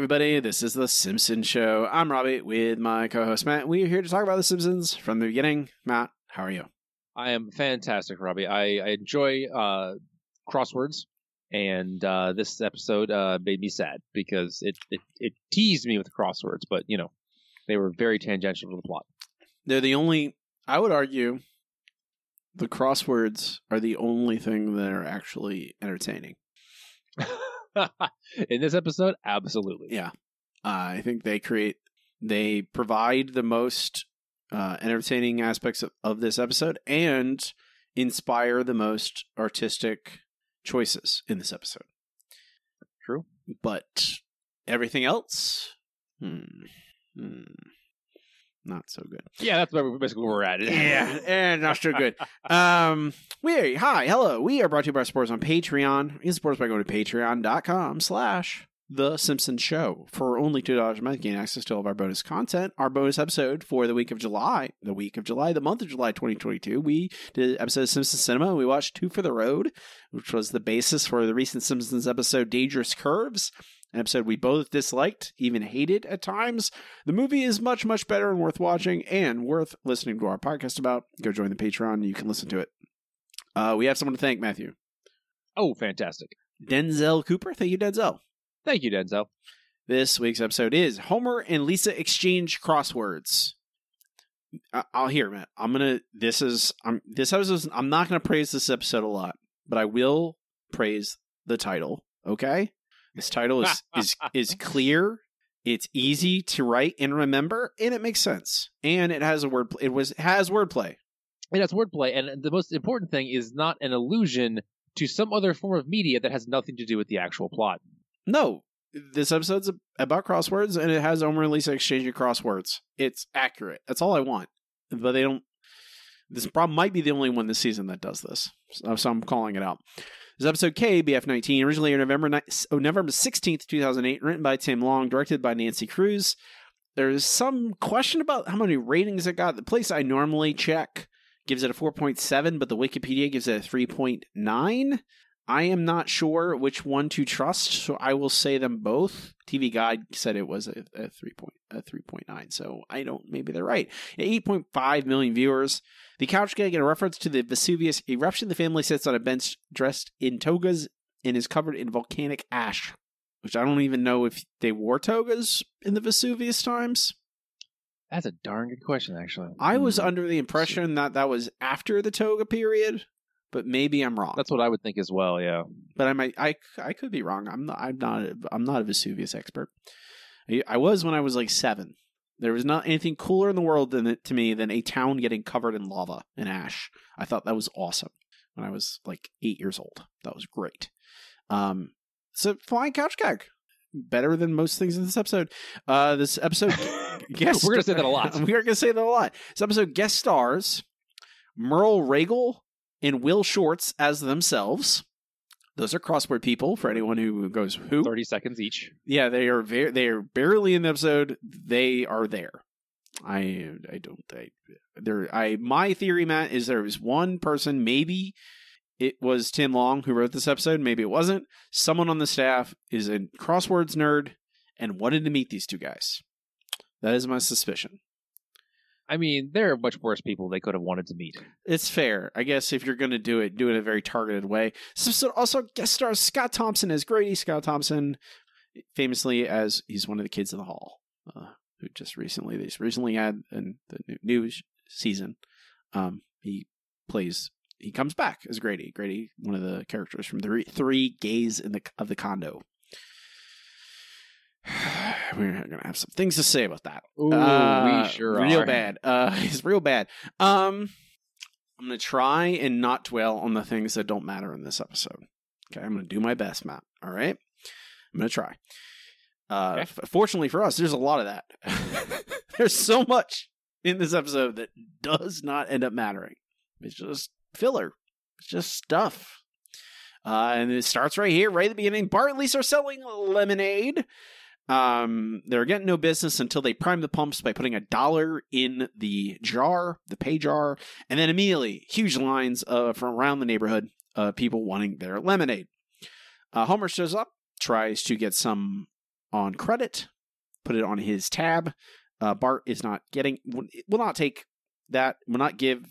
everybody. This is The Simpsons Show. I'm Robbie with my co host Matt. We are here to talk about The Simpsons from the beginning. Matt, how are you? I am fantastic, Robbie. I, I enjoy uh, crosswords, and uh, this episode uh, made me sad because it, it, it teased me with crosswords, but, you know, they were very tangential to the plot. They're the only, I would argue, the crosswords are the only thing that are actually entertaining. In this episode, absolutely. Yeah. Uh, I think they create, they provide the most uh, entertaining aspects of, of this episode and inspire the most artistic choices in this episode. True. But everything else, hmm, hmm, not so good. Yeah, that's basically where we're at. Yeah, and not so good. Um, we hi, hello. We are brought to you by Sports on Patreon. You can support us by going to patreon.com slash the Simpsons Show. For only two dollars a month, gain access to all of our bonus content. Our bonus episode for the week of July, the week of July, the month of July 2022, we did an episode of Simpsons Cinema. We watched Two for the Road, which was the basis for the recent Simpsons episode Dangerous Curves. An episode we both disliked, even hated at times. The movie is much, much better and worth watching and worth listening to our podcast about. Go join the Patreon. You can listen to it. Uh, we have someone to thank, Matthew. Oh, fantastic. Denzel Cooper. Thank you, Denzel. Thank you, Denzel. This week's episode is Homer and Lisa exchange crosswords. I- I'll hear, Matt. I'm gonna. This is. I'm. This episode. I'm not gonna praise this episode a lot, but I will praise the title. Okay. This title is is is clear. It's easy to write and remember, and it makes sense. And it has a word. It was has wordplay. It has wordplay. And the most important thing is not an allusion to some other form of media that has nothing to do with the actual plot. No, this episode's about crosswords, and it has Homer and Lisa exchanging crosswords. It's accurate. That's all I want. But they don't. This problem might be the only one this season that does this, so I'm calling it out. Episode K, BF19, originally November ni- oh, November 16th, 2008, written by Tim Long, directed by Nancy Kruse. There's some question about how many ratings it got. The place I normally check gives it a 4.7, but the Wikipedia gives it a 3.9. I am not sure which one to trust, so I will say them both. TV Guide said it was a, a three point a three point nine, so I don't. Maybe they're right. Eight point five million viewers. The couch gag in a reference to the Vesuvius eruption. The family sits on a bench dressed in togas and is covered in volcanic ash, which I don't even know if they wore togas in the Vesuvius times. That's a darn good question, actually. I was Hmm. under the impression that that was after the toga period, but maybe I'm wrong. That's what I would think as well. Yeah. but I might I I could be wrong. I'm not I'm not I'm not a Vesuvius expert. I, I was when I was like seven. There was not anything cooler in the world than it, to me than a town getting covered in lava and ash. I thought that was awesome when I was like eight years old. That was great. Um, so flying couch gag, better than most things in this episode. Uh, this episode guest We're gonna say that a lot. we are gonna say that a lot. This episode guest stars Merl Reagle and Will Shortz as themselves. Those are crossword people for anyone who goes who. 30 seconds each. Yeah, they are very they are barely in the episode. They are there. I I don't I there I my theory, Matt, is there was one person, maybe it was Tim Long who wrote this episode, maybe it wasn't. Someone on the staff is a crosswords nerd and wanted to meet these two guys. That is my suspicion. I mean, there are much worse people they could have wanted to meet. It's fair. I guess if you're going to do it, do it in a very targeted way. So, so also guest stars Scott Thompson as Grady. Scott Thompson, famously as he's one of the kids in the hall, uh, who just recently they just recently had in the new, season. Um, he plays. He comes back as Grady. Grady, one of the characters from the three, three gays in the of the condo. We're gonna have some things to say about that. Ooh, Uh, we sure are real are. bad. Uh, it's real bad. Um, I'm gonna try and not dwell on the things that don't matter in this episode. Okay, I'm gonna do my best, Matt. All right, I'm gonna try. Uh, Okay. f- fortunately for us, there's a lot of that. there's so much in this episode that does not end up mattering. It's just filler. It's just stuff. Uh, and it starts right here, right at the beginning. Bart and Lisa are selling lemonade. Um, they're getting no business until they prime the pumps by putting a dollar in the jar, the pay jar, and then immediately huge lines uh, from around the neighborhood, uh, people wanting their lemonade. Uh, Homer shows up, tries to get some on credit, put it on his tab. Uh, Bart is not getting, will not take that, will not give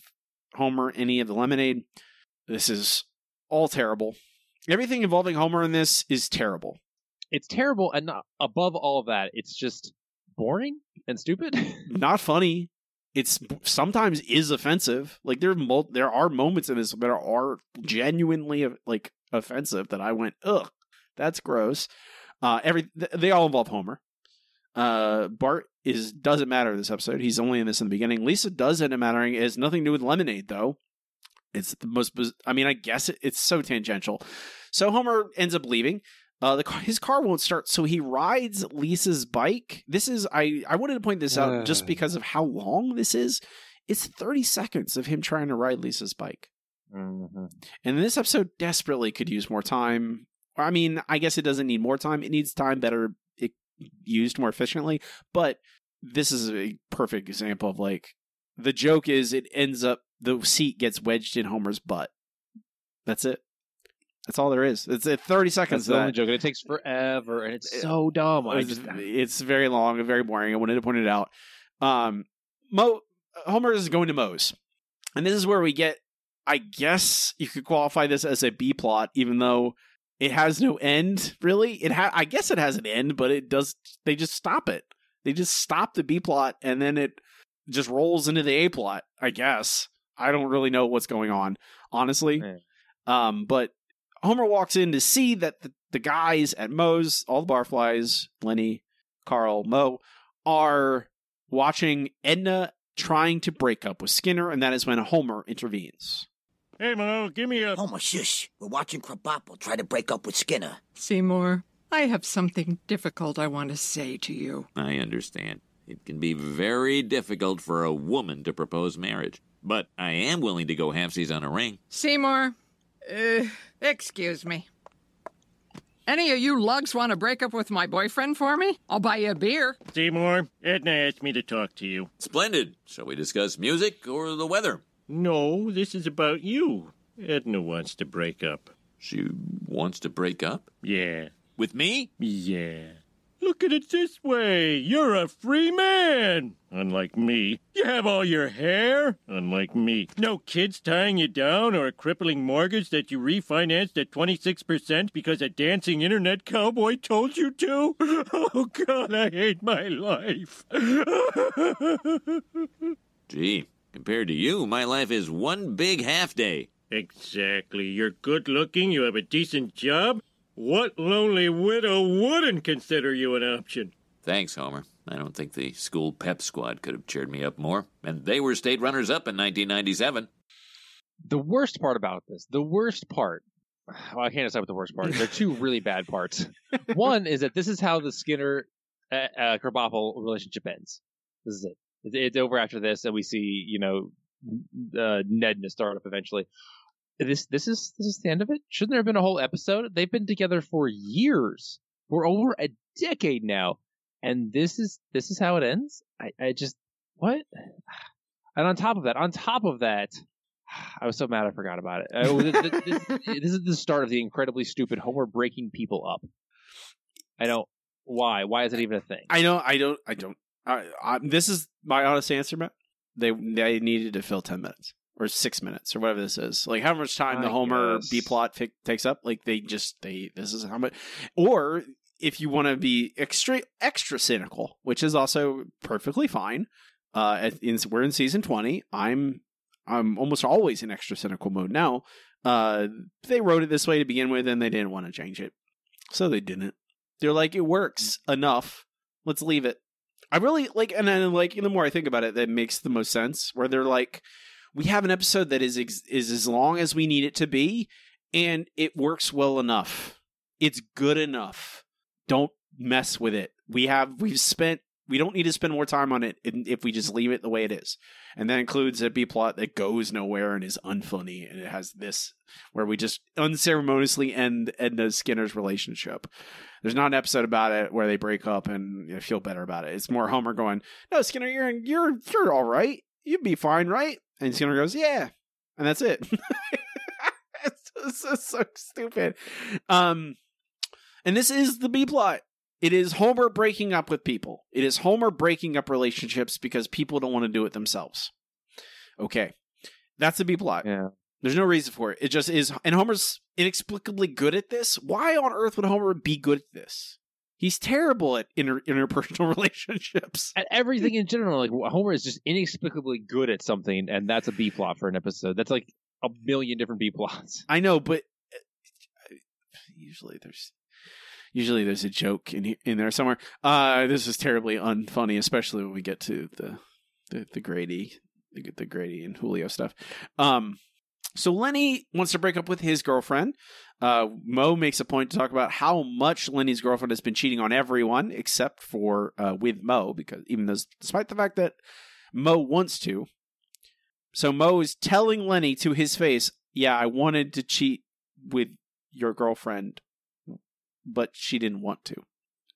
Homer any of the lemonade. This is all terrible. Everything involving Homer in this is terrible. It's terrible, and not, above all of that, it's just boring and stupid. not funny. It's sometimes is offensive. Like there, there are moments in this that are genuinely like offensive that I went, ugh, that's gross. Uh, every they all involve Homer. Uh, Bart is doesn't matter this episode. He's only in this in the beginning. Lisa does end up mattering. It has nothing to do with lemonade though. It's the most. I mean, I guess it, it's so tangential. So Homer ends up leaving. Uh, the car, his car won't start, so he rides Lisa's bike. This is I I wanted to point this out uh. just because of how long this is. It's 30 seconds of him trying to ride Lisa's bike. Mm-hmm. And this episode desperately could use more time. I mean, I guess it doesn't need more time. It needs time better it, used more efficiently. But this is a perfect example of like the joke is it ends up the seat gets wedged in Homer's butt. That's it. That's all there is. It's at 30 seconds. That's the only joke. And it takes forever, and it's so dumb. It's, just... it's, very long and very boring. I wanted to point it out. Um, Moe Homer is going to Moe's, and this is where we get. I guess you could qualify this as a B plot, even though it has no end. Really, it ha- I guess it has an end, but it does. They just stop it. They just stop the B plot, and then it just rolls into the A plot. I guess. I don't really know what's going on, honestly. Um, but Homer walks in to see that the, the guys at Moe's, all the barflies, Lenny, Carl, Moe, are watching Edna trying to break up with Skinner, and that is when Homer intervenes. Hey, Moe, give me a. Homer, shush. We're watching Krabappel try to break up with Skinner. Seymour, I have something difficult I want to say to you. I understand. It can be very difficult for a woman to propose marriage. But I am willing to go halfsies on a ring. Seymour, uh, excuse me. Any of you lugs want to break up with my boyfriend for me? I'll buy you a beer. Seymour, Edna asked me to talk to you. Splendid. Shall we discuss music or the weather? No, this is about you. Edna wants to break up. She wants to break up? Yeah. With me? Yeah. Look at it this way you're a free man. Unlike me. You have all your hair. Unlike me. No kids tying you down or a crippling mortgage that you refinanced at 26% because a dancing internet cowboy told you to. Oh, God, I hate my life. Gee, compared to you, my life is one big half day. Exactly. You're good looking, you have a decent job, what lonely widow wouldn't consider you an option? Thanks, Homer. I don't think the school pep squad could have cheered me up more. And they were state runners up in 1997. The worst part about this, the worst part, well, I can't decide what the worst part is. There are two really bad parts. One is that this is how the Skinner uh, uh, Krabappel relationship ends. This is it. It's over after this, and we see, you know, uh, Ned in a startup eventually this this is this is the end of it. Shouldn't there have been a whole episode? They've been together for years, for over a decade now, and this is this is how it ends. I, I just what? And on top of that, on top of that, I was so mad I forgot about it. Oh, this, this, this is the start of the incredibly stupid Homer breaking people up. I don't. Why? Why is it even a thing? I know. I don't. I don't. I, I, this is my honest answer, Matt. They they needed to fill ten minutes or six minutes or whatever this is. Like how much time I the Homer B plot takes up. Like they just they this is how much. Or if you want to be extra extra cynical, which is also perfectly fine. Uh, in, we're in season twenty. I'm I'm almost always in extra cynical mode now. Uh, they wrote it this way to begin with, and they didn't want to change it, so they didn't. They're like, it works enough. Let's leave it. I really like, and then like the more I think about it, that makes the most sense. Where they're like, we have an episode that is ex- is as long as we need it to be, and it works well enough. It's good enough. Don't mess with it. We have we've spent we don't need to spend more time on it if we just leave it the way it is. And that includes a B plot that goes nowhere and is unfunny. And it has this where we just unceremoniously end Edna Skinner's relationship. There's not an episode about it where they break up and you know, feel better about it. It's more Homer going, "No, Skinner, you're you're you're all right. You'd be fine, right?" And Skinner goes, "Yeah," and that's it. it's, so, so stupid. Um, and this is the B plot. It is Homer breaking up with people. It is Homer breaking up relationships because people don't want to do it themselves. Okay. That's the B plot. Yeah. There's no reason for it. It just is. And Homer's inexplicably good at this. Why on earth would Homer be good at this? He's terrible at inter- interpersonal relationships. At everything in general, like Homer is just inexplicably good at something, and that's a B plot for an episode. That's like a million different B plots. I know, but uh, usually there's usually there's a joke in in there somewhere. Uh, this is terribly unfunny, especially when we get to the the, the Grady the, the Grady and Julio stuff. Um, so Lenny wants to break up with his girlfriend. Uh, Moe makes a point to talk about how much Lenny's girlfriend has been cheating on everyone except for uh, with Moe, because even though, despite the fact that Moe wants to. So Moe is telling Lenny to his face, "Yeah, I wanted to cheat with your girlfriend, but she didn't want to."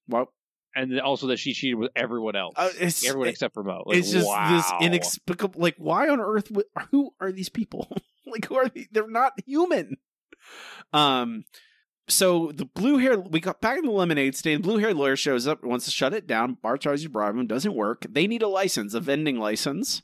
Well, And also that she cheated with everyone else. uh, it's everyone it- except for Moe. Like, it's just wow. this inexplicable. Like, why on earth? Would, who are these people? like, who are they? They're not human. Um. So the blue hair, we got back in the lemonade stand. Blue haired lawyer shows up, wants to shut it down. Bart tries to bribe him, doesn't work. They need a license, a vending license.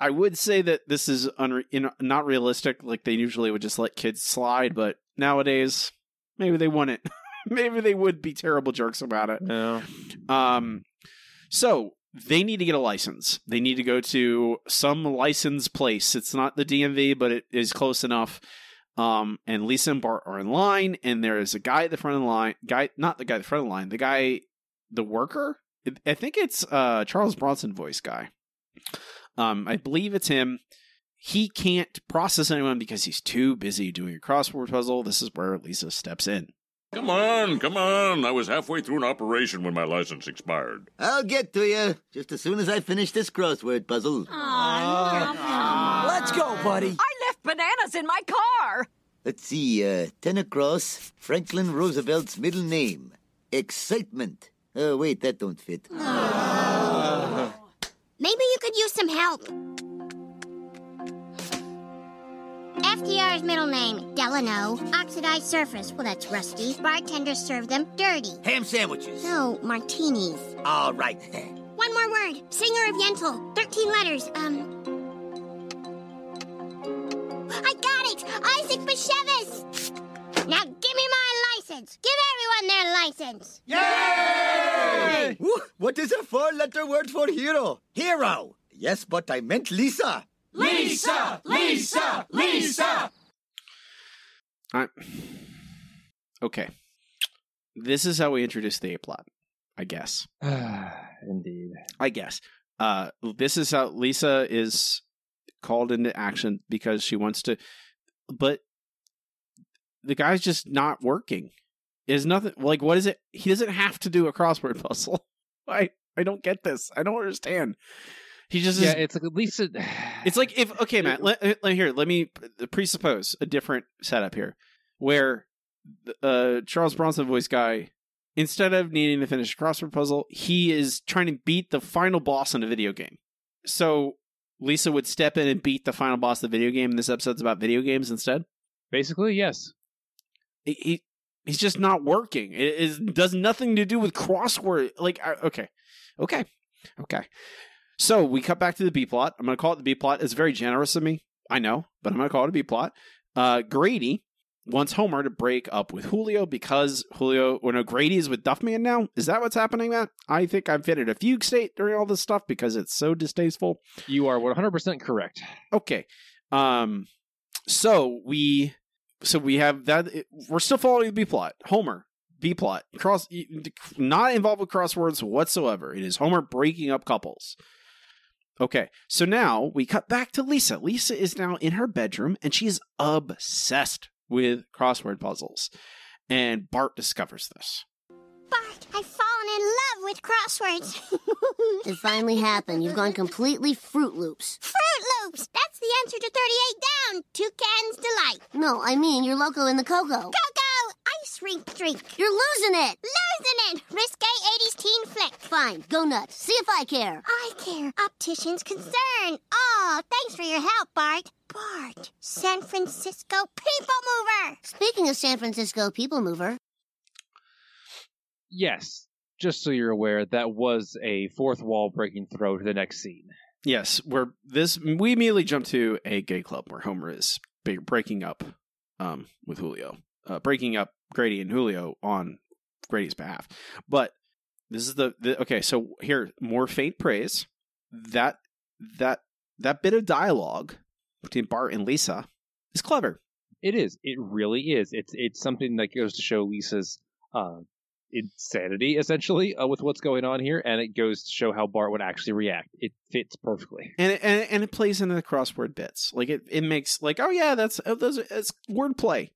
I would say that this is unre- in, not realistic. Like they usually would just let kids slide, but nowadays maybe they wouldn't. maybe they would be terrible jerks about it. Yeah. Um, so they need to get a license. They need to go to some licensed place. It's not the DMV, but it is close enough. Um, and Lisa and Bart are in line, and there is a guy at the front of the line. Guy, not the guy at the front of the line. The guy, the worker. I think it's uh Charles Bronson voice guy. Um, I believe it's him. He can't process anyone because he's too busy doing a crossword puzzle. This is where Lisa steps in. Come on, come on. I was halfway through an operation when my license expired. I'll get to you just as soon as I finish this crossword puzzle. Let's go, buddy. I left bananas in my car. Let's see, uh, ten across. Franklin Roosevelt's middle name. Excitement. Oh, wait, that don't fit. Maybe you could use some help. FDR's middle name, Delano. Oxidized surface. Well, that's rusty. Bartenders serve them dirty. Ham sandwiches. No, martinis. All right. One more word. Singer of Yentl. Thirteen letters. Um. I got it! Isaac Bashevis! Now give me my license! Give everyone their license! Yay! What is a four-letter word for hero? Hero. Yes, but I meant Lisa. Lisa! Lisa! Lisa! I okay. This is how we introduce the A plot, I guess. Indeed. I guess. Uh, this is how Lisa is called into action because she wants to, but the guy's just not working. Is nothing like what is it? He doesn't have to do a crossword puzzle. I I don't get this. I don't understand. He just Yeah, is, it's like at least it, it's like if okay, Matt. Let, let here. Let me presuppose a different setup here, where uh Charles Bronson voice guy, instead of needing to finish a crossword puzzle, he is trying to beat the final boss in a video game. So Lisa would step in and beat the final boss of the video game. And this episode's about video games instead. basically yes. He, he he's just not working. It is does nothing to do with crossword. Like okay, okay, okay. So we cut back to the B plot. I'm going to call it the B plot. It's very generous of me, I know, but I'm going to call it a B plot. Uh, Grady wants Homer to break up with Julio because Julio, or no, Grady is with Duffman now. Is that what's happening, Matt? I think I've been in a fugue state during all this stuff because it's so distasteful. You are 100% correct. Okay. Um so we so we have that we're still following the B plot. Homer, B plot. Cross not involved with crosswords whatsoever. It is Homer breaking up couples. Okay. So now we cut back to Lisa. Lisa is now in her bedroom and she is obsessed with crossword puzzles. And Bart discovers this. Love with crosswords. It finally happened. You've gone completely Froot Loops. Froot Loops! That's the answer to 38 down. Toucan's Delight. No, I mean you're loco in the cocoa. Cocoa! Ice rink drink. You're losing it. Losing it! Risque 80s teen flick. Fine, go nuts. See if I care. I care. Optician's concern. Oh, thanks for your help, Bart. Bart, San Francisco people mover. Speaking of San Francisco people mover, Yes, just so you're aware, that was a fourth wall breaking throw to the next scene. Yes, where this we immediately jump to a gay club where Homer is breaking up um, with Julio, uh, breaking up Grady and Julio on Grady's behalf. But this is the, the okay. So here, more faint praise. That that that bit of dialogue between Bart and Lisa is clever. It is. It really is. It's it's something that goes to show Lisa's uh, insanity, essentially, uh, with what's going on here, and it goes to show how Bart would actually react. It fits perfectly, and it, and, and it plays into the crossword bits. Like it, it makes like, oh yeah, that's oh, those it's wordplay.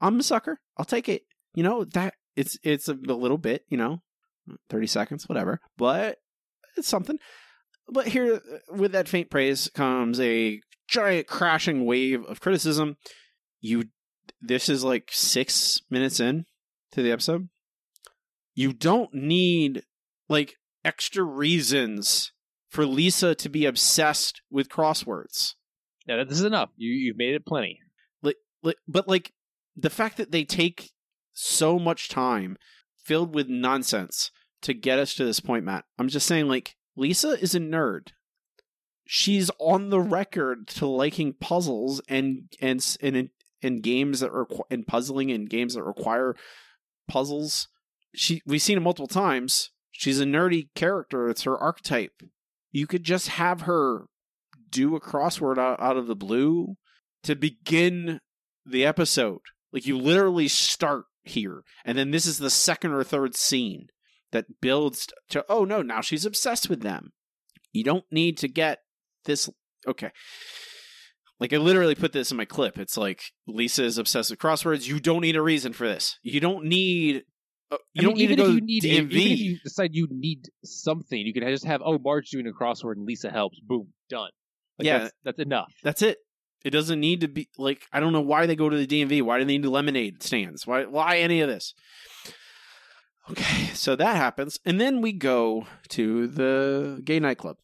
I'm a sucker. I'll take it. You know that it's it's a, a little bit. You know, thirty seconds, whatever, but it's something. But here, with that faint praise, comes a giant crashing wave of criticism. You, this is like six minutes in to the episode you don't need like extra reasons for Lisa to be obsessed with crosswords. Yeah, this is enough. You you've made it plenty. Like, like, but like the fact that they take so much time filled with nonsense to get us to this point, Matt. I'm just saying, like, Lisa is a nerd. She's on the record to liking puzzles and and and and games that are and puzzling and games that require puzzles she we've seen it multiple times. She's a nerdy character. It's her archetype. You could just have her do a crossword out, out of the blue to begin the episode. Like you literally start here, and then this is the second or third scene that builds to oh no, now she's obsessed with them. You don't need to get this okay. Like I literally put this in my clip. It's like Lisa is obsessed with crosswords. You don't need a reason for this. You don't need uh, you I don't mean, need to go if you need, DMV. Even if you decide you need something, you can just have oh Marge doing a crossword and Lisa helps. Boom, done. Like, yeah, that's, that's enough. That's it. It doesn't need to be like I don't know why they go to the DMV. Why do they need lemonade stands? Why why any of this? Okay, so that happens, and then we go to the gay nightclub.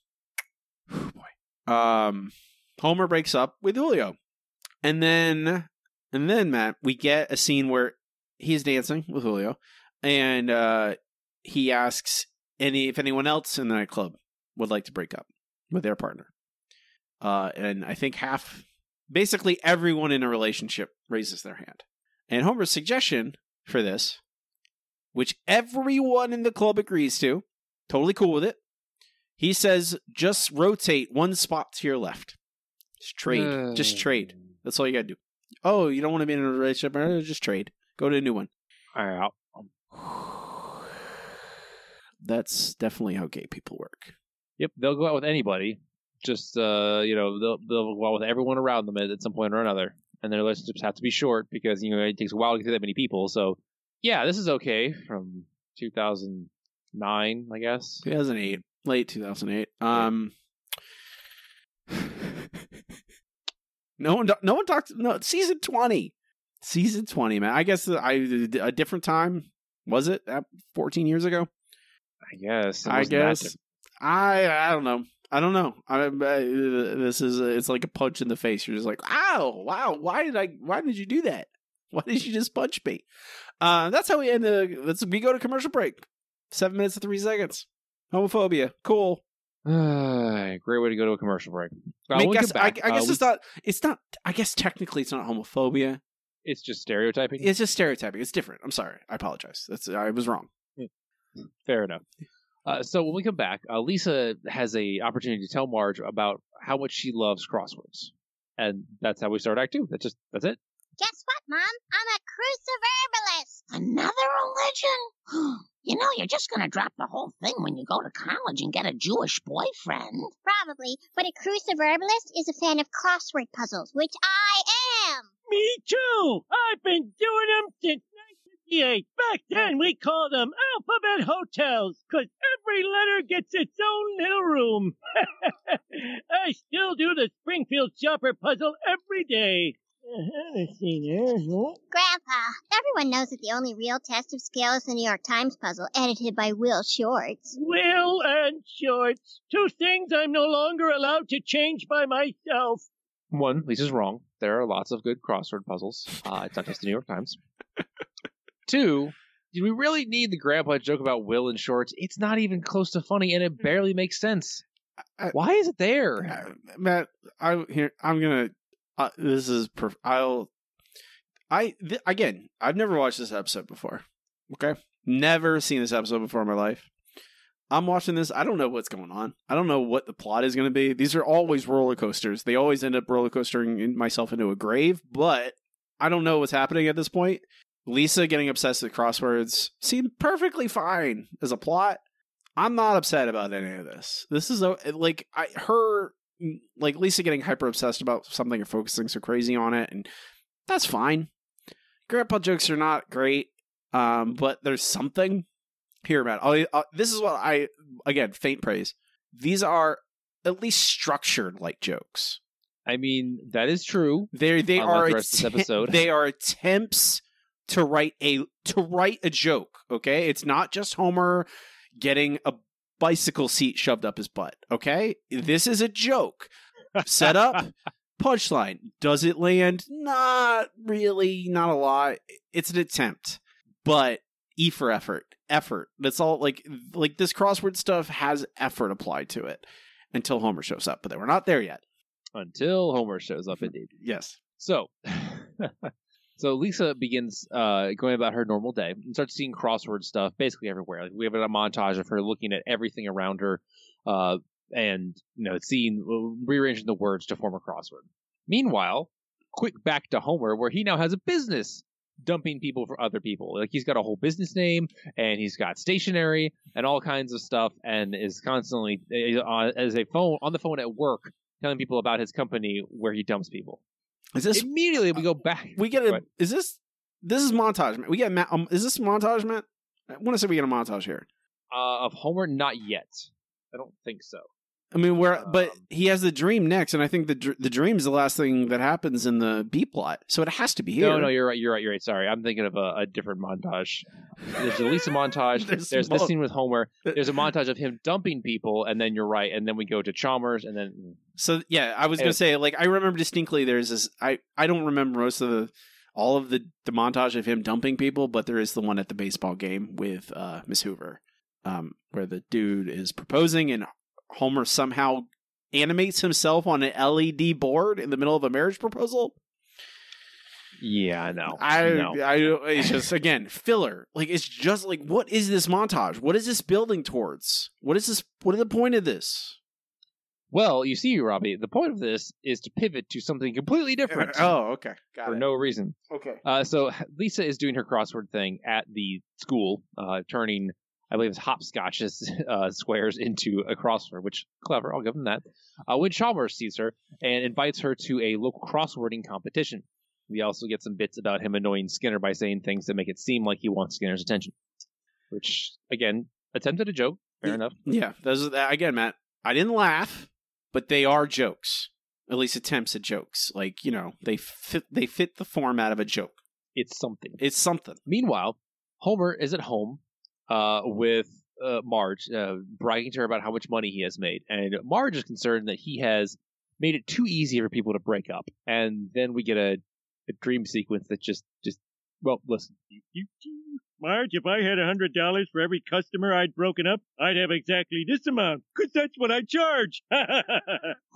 Oh boy, um, Homer breaks up with Julio, and then and then Matt, we get a scene where he's dancing with Julio, and uh, he asks any if anyone else in the nightclub would like to break up with their partner. Uh, and I think half, basically everyone in a relationship raises their hand. And Homer's suggestion for this, which everyone in the club agrees to, totally cool with it. He says, just rotate one spot to your left. Just trade. Uh... Just trade. That's all you gotta do. Oh, you don't want to be in a relationship? Just trade. Go to a new one. All right. That's definitely how gay people work. Yep, they'll go out with anybody. Just uh, you know, they'll they'll go out with everyone around them at, at some point or another, and their relationships have to be short because you know it takes a while to get through that many people. So, yeah, this is okay from 2009, I guess. 2008, late 2008. Um. no one, no one talked. No, season 20, season 20, man. I guess I a different time was it? 14 years ago. I guess. I guess. I I don't know. I don't know. I, I, this is a, it's like a punch in the face. You're just like, ow, wow. Why did I? Why did you do that? Why did you just punch me? Uh, that's how we end the. Let's we go to commercial break. Seven minutes and three seconds. Homophobia. Cool. Uh, great way to go to a commercial break. I, mean, guess, I, I, guess uh, it's not. It's not. I guess technically it's not homophobia. It's just stereotyping. It's just stereotyping. It's different. I'm sorry. I apologize. That's I was wrong. Fair enough. Uh, so when we come back, uh, Lisa has a opportunity to tell Marge about how much she loves crosswords, and that's how we start Act Two. That's just that's it. Guess what, Mom? I'm a cruciverbalist. Another religion? you know, you're just going to drop the whole thing when you go to college and get a Jewish boyfriend. Probably, but a cruciverbalist is a fan of crossword puzzles, which I am. Me too. I've been doing them since 1958. Back then, we called them alphabet hotels, 'cause every letter gets its own little room. I still do the Springfield Shopper puzzle every day. Uh-huh, let's see there. Grandpa, everyone knows that the only real test of skill is the New York Times puzzle, edited by Will Shortz. Will and Shortz. Two things I'm no longer allowed to change by myself. One, Lisa's wrong. There are lots of good crossword puzzles. Uh, it's not just the New York Times. Two, Do we really need the grandpa joke about Will and shorts? It's not even close to funny, and it barely makes sense. I- Why is it there? Uh, Matt, I here I'm gonna. Uh, this is perf- I'll. I th- again. I've never watched this episode before. Okay, never seen this episode before in my life. I'm watching this. I don't know what's going on. I don't know what the plot is going to be. These are always roller coasters. They always end up roller coastering myself into a grave. But I don't know what's happening at this point. Lisa getting obsessed with crosswords seemed perfectly fine as a plot. I'm not upset about any of this. This is a, like I her like Lisa getting hyper obsessed about something or focusing so crazy on it, and that's fine. Grandpa jokes are not great, um, but there's something here, Matt. I'll, i this is what I again faint praise. These are at least structured like jokes. I mean, that is true. They they are the rest of this episode. they are attempts to write a to write a joke. Okay, it's not just Homer getting a bicycle seat shoved up his butt. Okay, this is a joke. Set up, punchline. Does it land? Not really. Not a lot. It's an attempt, but E for effort. Effort. That's all. Like like this crossword stuff has effort applied to it until Homer shows up, but we're not there yet. Until Homer shows up, indeed. Yes. So, so Lisa begins uh, going about her normal day and starts seeing crossword stuff basically everywhere. Like we have a montage of her looking at everything around her, uh, and you know, seeing rearranging the words to form a crossword. Meanwhile, quick back to Homer, where he now has a business dumping people for other people. Like he's got a whole business name, and he's got stationery and all kinds of stuff, and is constantly uh, as a phone on the phone at work telling people about his company where he dumps people. Is this immediately we go back? We get a. Is this this is montage? Matt. We get um, is this montage, man? I want to say we get a montage here. Uh, of Homer, not yet. I don't think so. I mean, where but Um, he has the dream next, and I think the dr- the dream is the last thing that happens in the B plot, so it has to be here. No, no, you're right. You're right. You're right. Sorry, I'm thinking of a, a different montage. There's a Lisa montage. There's there's this scene with Homer. There's a montage of him dumping people, and then you're right. And then we go to Chalmers, and then So yeah, I was gonna say like I remember distinctly. There's this. I I don't remember most of the all of the the montage of him dumping people, but there is the one at the baseball game with uh, Miss Hoover, um, where the dude is proposing and Homer somehow animates himself on an LED board in the middle of a marriage proposal. yeah, I know. I, no. I, it's just again filler. Like it's just like, what is this montage? What is this building towards? What is this? What is the point of this? Well, you see, Robbie, the point of this is to pivot to something completely different Oh, okay, got for it. no reason. Okay, Uh, so Lisa is doing her crossword thing at the school, uh, turning, I believe, it's hopscotches uh, squares into a crossword, which clever. I'll give them that. Uh, when Chalmers sees her and invites her to a local crosswording competition, we also get some bits about him annoying Skinner by saying things that make it seem like he wants Skinner's attention. Which, again, attempted a joke. Fair enough. Yeah, those are again, Matt. I didn't laugh, but they are jokes. At least attempts at jokes. Like you know, they fit they fit the format of a joke. It's something. It's something. Meanwhile, Homer is at home uh, with uh, Marge, uh, bragging to her about how much money he has made. And Marge is concerned that he has made it too easy for people to break up. And then we get a, a dream sequence that just, just well, listen. Marge, if I had a hundred dollars for every customer I'd broken up, I'd have exactly this amount, 'cause that's what I charge.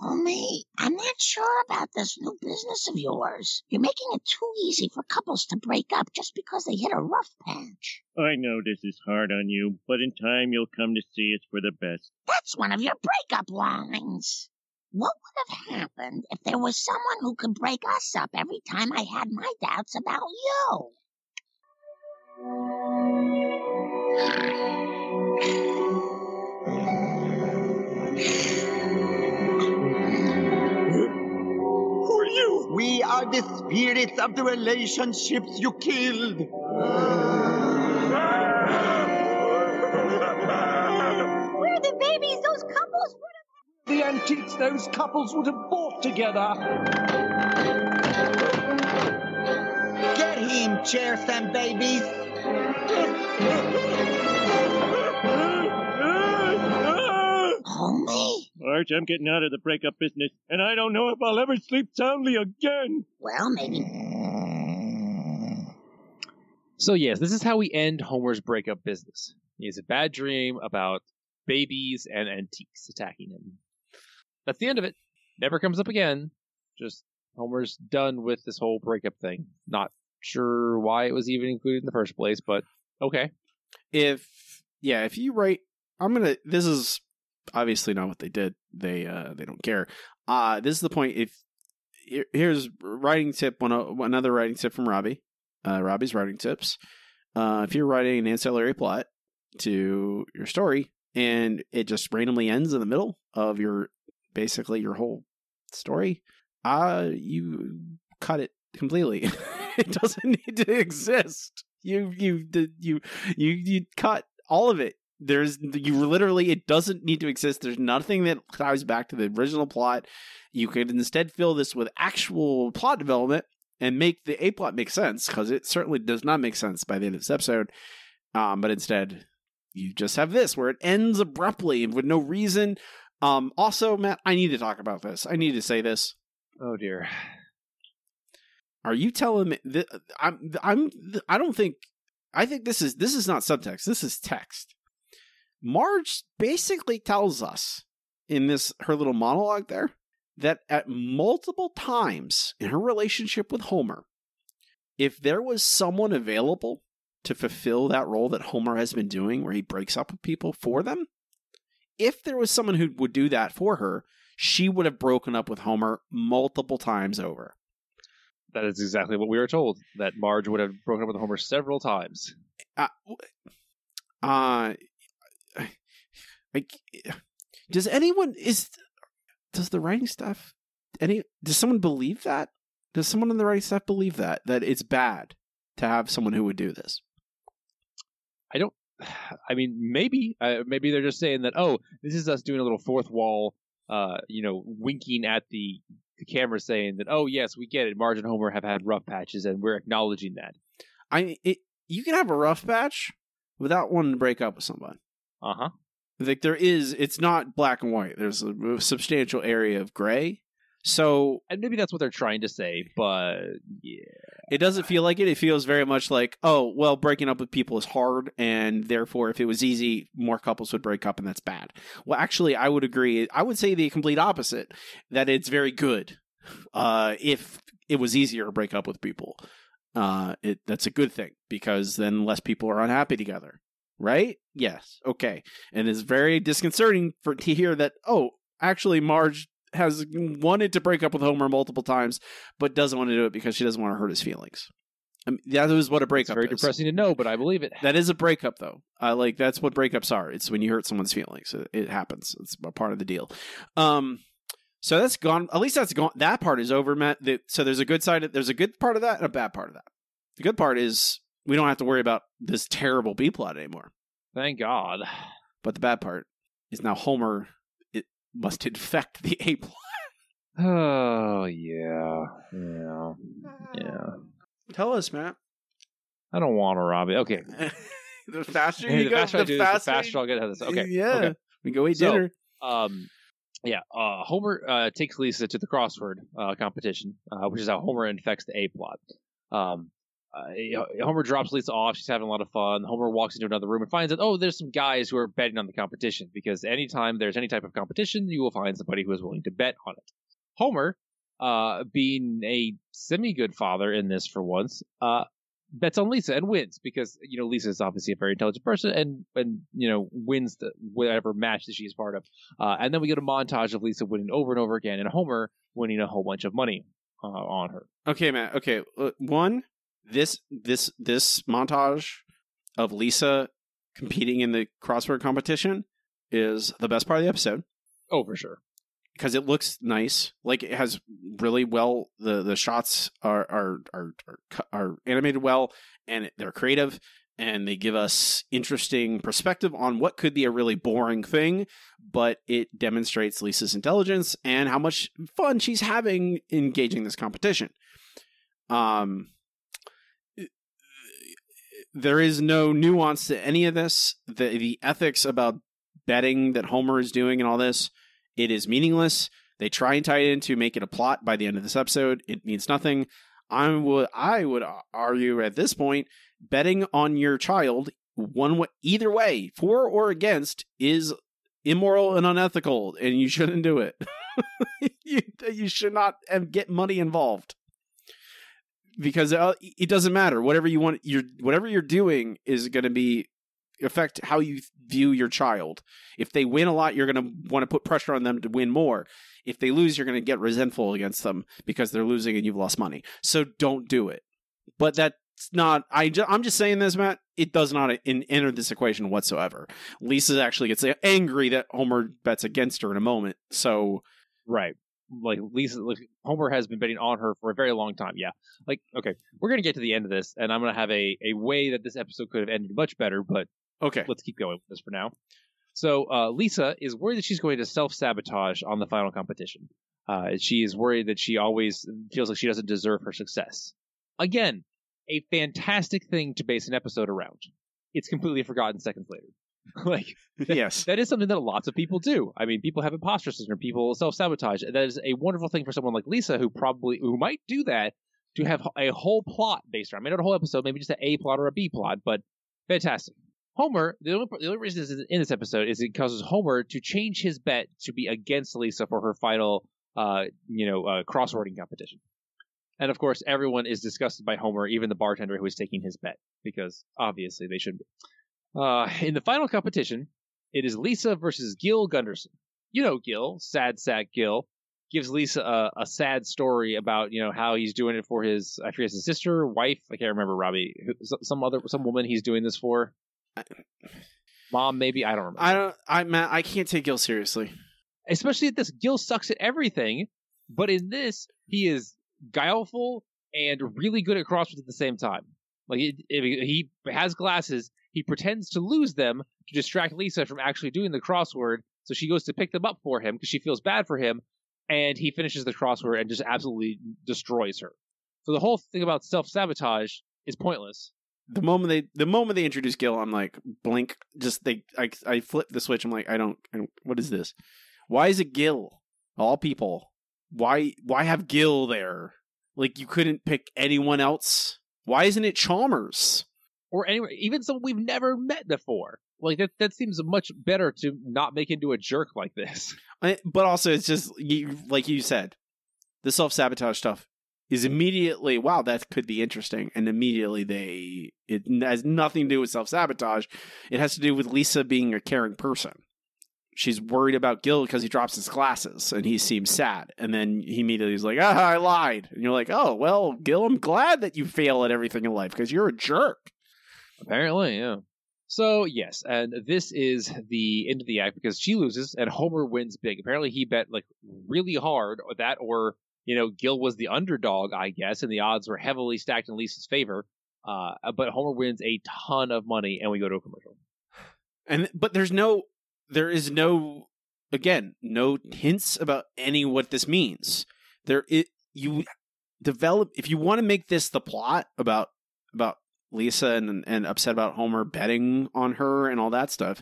Oh, Homie, I'm not sure about this new business of yours. You're making it too easy for couples to break up just because they hit a rough patch. I know this is hard on you, but in time you'll come to see it's for the best. That's one of your breakup lines. What would have happened if there was someone who could break us up every time I had my doubts about you? Who are you? We are the spirits of the relationships you killed. We're the babies those couples would have. The antiques those couples would have bought together. Get him, chair some babies. Homie? Oh, Marge, I'm getting out of the breakup business, and I don't know if I'll ever sleep soundly again. Well, maybe. So yes, this is how we end Homer's breakup business. He has a bad dream about babies and antiques attacking him. That's the end of it. Never comes up again. Just Homer's done with this whole breakup thing. Not sure why it was even included in the first place, but okay. If yeah, if you write, I'm gonna. This is obviously not what they did. They uh they don't care. Uh this is the point. If here's writing tip one another writing tip from Robbie. Uh, Robbie's writing tips. Uh, if you're writing an ancillary plot to your story and it just randomly ends in the middle of your basically your whole story, uh you cut it completely. it doesn't need to exist. You you you you you cut all of it. There's you literally it doesn't need to exist. There's nothing that ties back to the original plot. You could instead fill this with actual plot development and make the A plot make sense because it certainly does not make sense by the end of this episode. Um, but instead, you just have this where it ends abruptly with no reason. Um, also, Matt, I need to talk about this. I need to say this. Oh dear. Are you telling me that uh, I'm I'm I don't think I think this is this is not subtext. This is text. Marge basically tells us in this her little monologue there that at multiple times in her relationship with Homer, if there was someone available to fulfill that role that Homer has been doing where he breaks up with people for them, if there was someone who would do that for her, she would have broken up with Homer multiple times over. That is exactly what we were told. That Marge would have broken up with Homer several times. uh, uh like does anyone is does the writing staff any does someone believe that does someone in the writing staff believe that that it's bad to have someone who would do this I don't. I mean, maybe, uh, maybe they're just saying that. Oh, this is us doing a little fourth wall. Uh, you know, winking at the the camera, saying that. Oh, yes, we get it. Marge and Homer have had rough patches, and we're acknowledging that. i it, you can have a rough patch without wanting to break up with someone Uh huh. like there is it's not black and white there's a, a substantial area of gray so And maybe that's what they're trying to say, but yeah. It doesn't feel like it. It feels very much like, oh, well, breaking up with people is hard, and therefore, if it was easy, more couples would break up, and that's bad. Well, actually, I would agree. I would say the complete opposite that it's very good uh, if it was easier to break up with people. Uh, it that's a good thing because then less people are unhappy together, right? Yes, okay, and it's very disconcerting for to hear that. Oh, actually, Marge has wanted to break up with Homer multiple times, but doesn't want to do it because she doesn't want to hurt his feelings. I mean, that is what a breakup is. very is. depressing to know, but I believe it. That is a breakup, though. Uh, like that's what breakups are. It's when you hurt someone's feelings. It, it happens. It's a part of the deal. Um, so that's gone. At least that's gone. That part is over, Matt. The- so there's a good side. Of, there's a good part of that and a bad part of that. The good part is we don't have to worry about this terrible B plot anymore. Thank God. But the bad part is now Homer must infect the ape. plot. Oh yeah, yeah, yeah. Tell us, Matt. I don't want to rob it. Okay. the faster Hey, you the go, faster I the do this, the faster, faster I'll get ahead of this. Okay. Yeah. Okay. We go eat So, dinner. Um, yeah. Uh, Homer uh, takes Lisa to the crossword uh, competition, uh, which is how Homer infects the A plot. Um, uh, Homer drops Lisa off. She's having a lot of fun. Homer walks into another room and finds that, oh, there's some guys who are betting on the competition because anytime there's any type of competition, you will find somebody who is willing to bet on it. Homer, uh, being a semi good father in this for once, uh, bets on Lisa and wins because you know Lisa is obviously a very intelligent person and and you know wins the whatever match that she's part of. Uh, and then we get a montage of Lisa winning over and over again, and Homer winning a whole bunch of money uh, on her. Okay, Matt. Okay, uh, one this this this montage of Lisa competing in the crossword competition is the best part of the episode Oh, for sure. because it looks nice. Like it has really well the the shots are are are are, are animated well and they're creative and they give us interesting perspective on what could be a really boring thing, but it demonstrates Lisa's intelligence and how much fun she's having engaging this competition. Um there is no nuance to any of this. The the ethics about betting that Homer is doing and all this, it is meaningless. They try and tie it in to make it a plot by the end of this episode. It means nothing. I would I would argue at this point betting on your child one way, either way, for or against, is immoral and unethical, and you shouldn't do it. you, you should not get money involved because uh, it doesn't matter. Whatever you want, you're whatever you're doing is going to be affect how you view your child. If they win a lot, you're going to want to put pressure on them to win more. If they lose, you're going to get resentful against them because they're losing and you've lost money. So don't do it. But that's not. I ju- I'm just saying this, Matt. It does not in, enter this equation whatsoever. Lisa actually gets angry that Homer bets against her in a moment. So right like Lisa, like Homer has been betting on her for a very long time. Yeah, like okay, we're gonna get to the end of this, and I'm gonna have a a way that this episode could have ended much better, but okay, let's keep going with this for now. So uh, Lisa is worried that she's going to self sabotage on the final competition. Uh, she is worried that she always feels like she doesn't deserve her success. Again, a fantastic thing to base an episode around. It's completely forgotten seconds later. like that, yes. that is something that lots of people do. I mean people have imposter syndrome. People self-sabotage. That is a wonderful thing for someone like lisa who probably who might do that to have a whole plot based around maybe not a whole episode maybe just an a plot or a b plot but fantastic. Homer the only, the only reason this is in this episode is it causes homer to change his bet to be against lisa for her final uh you know uh, crosswording competition. And of course everyone is disgusted by homer even the bartender who is taking his bet because obviously they should be uh, in the final competition, it is Lisa versus Gil Gunderson. You know Gil, sad sack Gil, gives Lisa a, a, sad story about you know how he's doing it for his I forget his sister, wife. I can't remember Robbie. Some other some woman he's doing this for. Mom, maybe I don't remember. I don't. I man, I can't take Gil seriously. Especially at this, Gil sucks at everything, but in this, he is guileful and really good at crosswords at the same time. Like he, he has glasses he pretends to lose them to distract Lisa from actually doing the crossword. So she goes to pick them up for him because she feels bad for him, and he finishes the crossword and just absolutely destroys her. So the whole thing about self sabotage is pointless. The moment they the moment they introduce Gil, I'm like blink. Just they I I flip the switch. I'm like I don't, I don't. What is this? Why is it Gil? All people. Why why have Gil there? Like you couldn't pick anyone else. Why isn't it Chalmers? Or anywhere, even someone we've never met before. Like that, that seems much better to not make into a jerk like this. But also, it's just like you said, the self sabotage stuff is immediately wow, that could be interesting, and immediately they it has nothing to do with self sabotage. It has to do with Lisa being a caring person. She's worried about Gil because he drops his glasses and he seems sad. And then he immediately is like, ah, I lied. And you're like, oh, well, Gil, I'm glad that you fail at everything in life because you're a jerk. Apparently, yeah. So yes, and this is the end of the act because she loses and Homer wins big. Apparently, he bet like really hard or that, or you know, Gil was the underdog, I guess, and the odds were heavily stacked in Lisa's favor. Uh, but Homer wins a ton of money, and we go to a commercial. And but there's no, there is no, again, no hints about any what this means. There, it you develop if you want to make this the plot about about Lisa and and upset about Homer betting on her and all that stuff.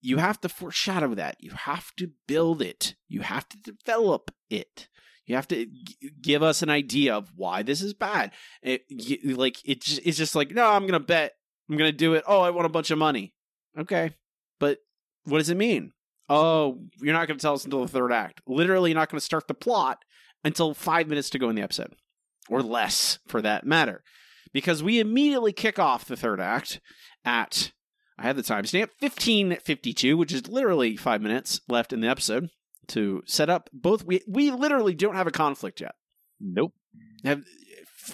You have to foreshadow that. You have to build it. You have to develop it. You have to g- give us an idea of why this is bad. It, like it it's just like no, I'm gonna bet. I'm gonna do it. Oh, I want a bunch of money. Okay, but what does it mean? Oh, you're not gonna tell us until the third act. Literally, you're not gonna start the plot until five minutes to go in the episode, or less for that matter because we immediately kick off the third act at I have the timestamp 1552, which is literally five minutes left in the episode to set up both. We we literally don't have a conflict yet. Nope. Have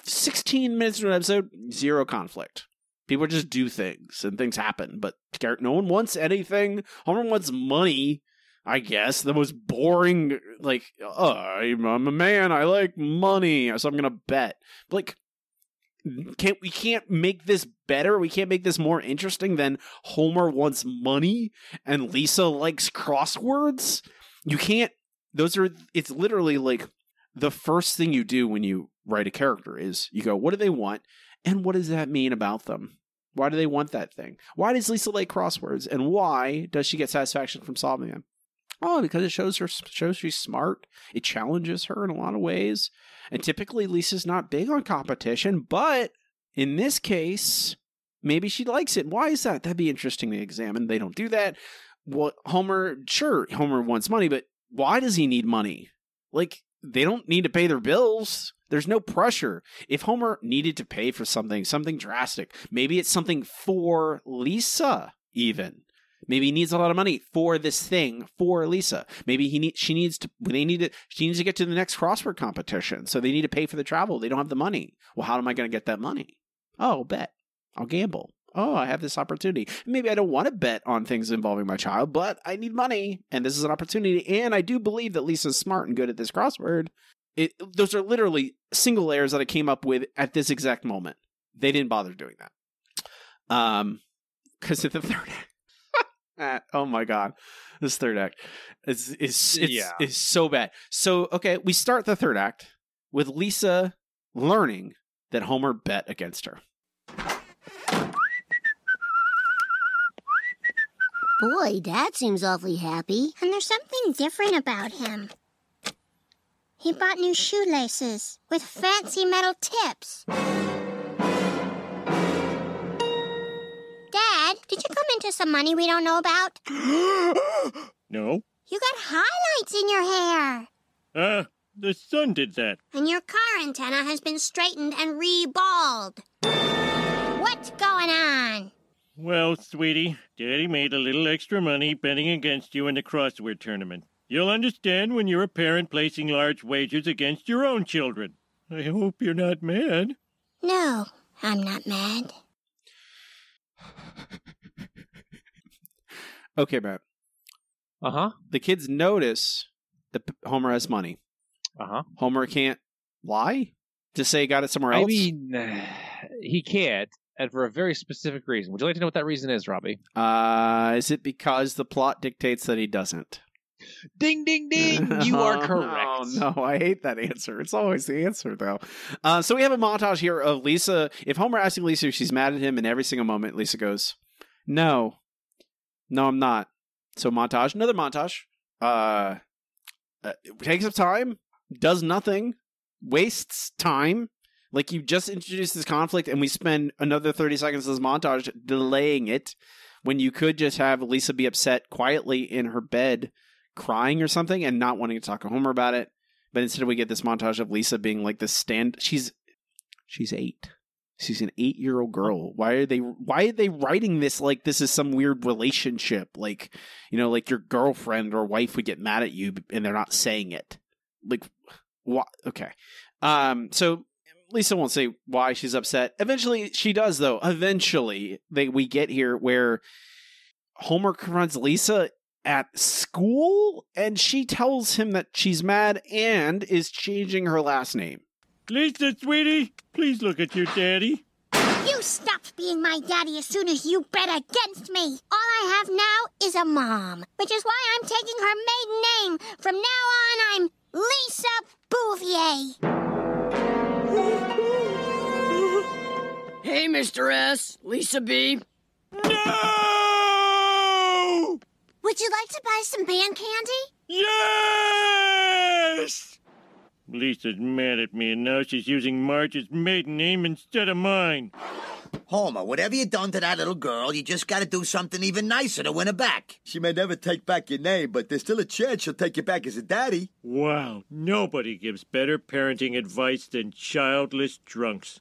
16 minutes of an episode, zero conflict. People just do things and things happen, but no one wants anything. No one wants money. I guess the most boring, like, oh, I'm a man. I like money, so I'm gonna bet. But like, can't we can't make this better. We can't make this more interesting than homer wants money and lisa likes crosswords. You can't those are it's literally like the first thing you do when you write a character is you go what do they want? And what does that mean about them? Why do they want that thing? Why does lisa like crosswords? And why does she get satisfaction from solving them Oh, because it shows her shows she's smart. It challenges her in a lot of ways. And typically Lisa's not big on competition, but in this case, maybe she likes it. Why is that? That'd be interesting to examine. They don't do that. What Homer, sure, Homer wants money, but why does he need money? Like they don't need to pay their bills. There's no pressure. If Homer needed to pay for something, something drastic, maybe it's something for Lisa even. Maybe he needs a lot of money for this thing for Lisa. Maybe he need, she needs to they need to she needs to get to the next crossword competition. So they need to pay for the travel. They don't have the money. Well, how am I going to get that money? Oh, bet. I'll gamble. Oh, I have this opportunity. Maybe I don't want to bet on things involving my child, but I need money and this is an opportunity and I do believe that Lisa's smart and good at this crossword. It, those are literally single layers that I came up with at this exact moment. They didn't bother doing that. Um, because at the third act, oh my god, this third act is is it's, Yeah. is so bad. So okay, we start the third act with Lisa learning that Homer bet against her. Boy, Dad seems awfully happy. And there's something different about him. He bought new shoelaces with fancy metal tips. Did you come into some money we don't know about? No? You got highlights in your hair. Ah, the sun did that. And your car antenna has been straightened and reballed. What's going on? Well, sweetie, Daddy made a little extra money betting against you in the crossword tournament. You'll understand when you're a parent placing large wagers against your own children. I hope you're not mad. No, I'm not mad. Okay, Matt. Uh huh. The kids notice that Homer has money. Uh huh. Homer can't lie to say he got it somewhere else. I mean, he can't, and for a very specific reason. Would you like to know what that reason is, Robbie? uh, is it because the plot dictates that he doesn't? Ding, ding, ding! You are Oh, correct. No, no, I hate that answer. It's always the answer, though. Uh, so we have a montage here of Lisa. If Homer asking Lisa if she's mad at him, in every single moment Lisa goes, "No, no, I'm not." So montage, another montage. Uh, uh takes up time, does nothing, wastes time. Like you just introduced this conflict, and we spend another thirty seconds of this montage delaying it, when you could just have Lisa be upset quietly in her bed crying or something and not wanting to talk to Homer about it. But instead we get this montage of Lisa being like this stand she's she's eight. She's an eight year old girl. Why are they why are they writing this like this is some weird relationship? Like, you know, like your girlfriend or wife would get mad at you and they're not saying it. Like what okay. Um so Lisa won't say why she's upset. Eventually she does though. Eventually they we get here where Homer confronts Lisa at school and she tells him that she's mad and is changing her last name. Lisa, sweetie, please look at your daddy. You stopped being my daddy as soon as you bet against me. All I have now is a mom, which is why I'm taking her maiden name. From now on, I'm Lisa Bouvier. Hey, Mr. S. Lisa B. No! Would you like to buy some band candy? Yes! Lisa's mad at me, and now she's using Marge's maiden name instead of mine. Homer, whatever you done to that little girl, you just gotta do something even nicer to win her back. She may never take back your name, but there's still a chance she'll take you back as a daddy. Wow, nobody gives better parenting advice than childless drunks.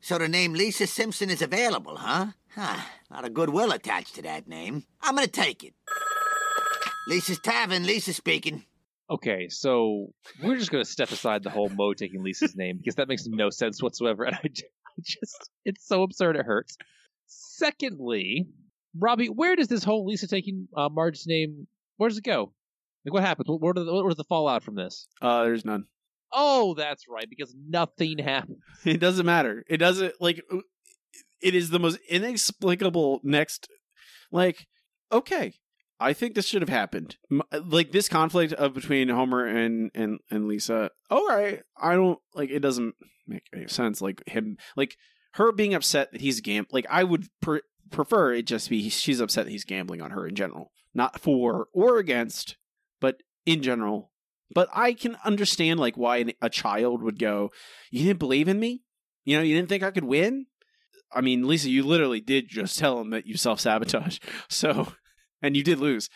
So the name Lisa Simpson is available, huh? Huh, not a goodwill attached to that name. I'm gonna take it. Lisa's Tavern, Lisa speaking. Okay, so we're just going to step aside the whole Moe taking Lisa's name because that makes no sense whatsoever, and I just, it's so absurd it hurts. Secondly, Robbie, where does this whole Lisa taking uh, Marge's name? Where does it go? Like, what happens? What, what, the, what was the fallout from this? Uh there's none. Oh, that's right, because nothing happened. It doesn't matter. It doesn't like it is the most inexplicable next like okay, I think this should have happened. Like this conflict of between Homer and and and Lisa. Oh, All right, I don't like it doesn't make any sense like him like her being upset that he's gam like I would pre- prefer it just be she's upset that he's gambling on her in general. not for or against, but in general. But I can understand like why a child would go, "You didn't believe in me? You know, you didn't think I could win?" I mean, Lisa, you literally did just tell him that you self sabotage. So, and you did lose.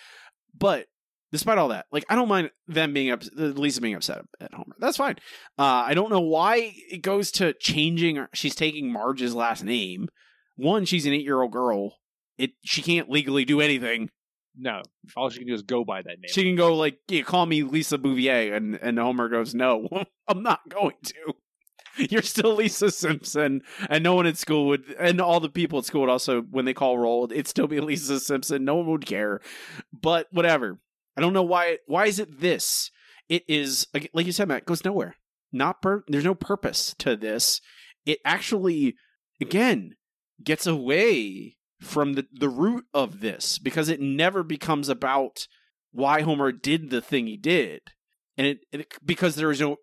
But despite all that, like I don't mind them being up, Lisa being upset at Homer. That's fine. Uh, I don't know why it goes to changing. She's taking Marge's last name. One, she's an eight year old girl. It she can't legally do anything. No, all she can do is go by that name. She can go like, yeah, call me Lisa Bouvier, and and Homer goes, no, I'm not going to. You're still Lisa Simpson, and no one at school would, and all the people at school would also, when they call roll, it'd still be Lisa Simpson. No one would care, but whatever. I don't know why. Why is it this? It is like you said, Matt. Goes nowhere. Not per. There's no purpose to this. It actually, again, gets away from the the root of this because it never becomes about why Homer did the thing he did, and it, it because there is no.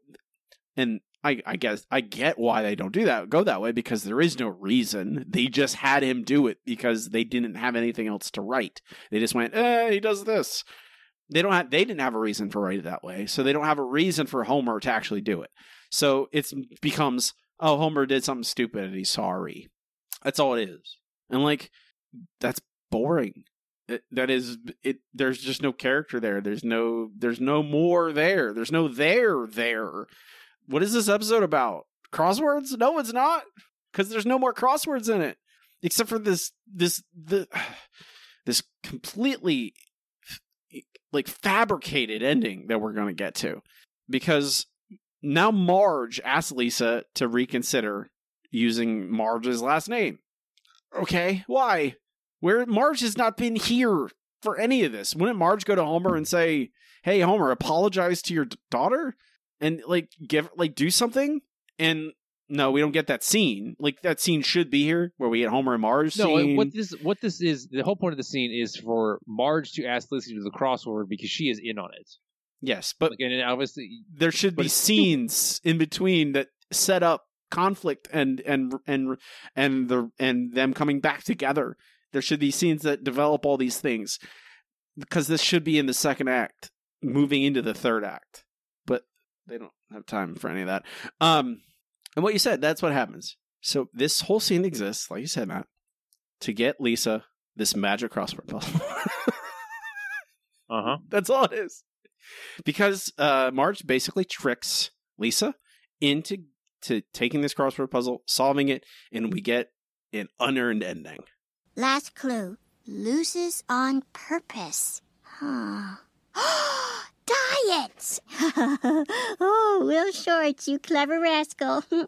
And I, I guess I get why they don't do that, go that way because there is no reason. They just had him do it because they didn't have anything else to write. They just went, eh, he does this. They don't have, they didn't have a reason for write it that way, so they don't have a reason for Homer to actually do it. So it becomes, oh, Homer did something stupid and he's sorry. That's all it is, and like that's boring. It, that is it. There's just no character there. There's no. There's no more there. There's no there there what is this episode about? Crosswords? No, it's not, because there's no more crosswords in it, except for this this the this completely like fabricated ending that we're going to get to, because now Marge asks Lisa to reconsider using Marge's last name. Okay, why? Where Marge has not been here for any of this. Wouldn't Marge go to Homer and say, "Hey, Homer, apologize to your daughter"? And like give like do something and no, we don't get that scene. Like that scene should be here where we get Homer and Marge. No, scene. what this what this is the whole point of the scene is for Marge to ask Lisa to do the crossword because she is in on it. Yes, but like, and obviously there should be scenes in between that set up conflict and and and and the and them coming back together. There should be scenes that develop all these things because this should be in the second act, moving into the third act they don't have time for any of that. Um, and what you said, that's what happens. So this whole scene exists, like you said, Matt, to get Lisa this magic crossword puzzle. uh huh. That's all it is. Because uh, Marge basically tricks Lisa into to taking this crossword puzzle, solving it, and we get an unearned ending. Last clue: loses on purpose. Huh. diets. oh, Will Shortz, you clever rascal. and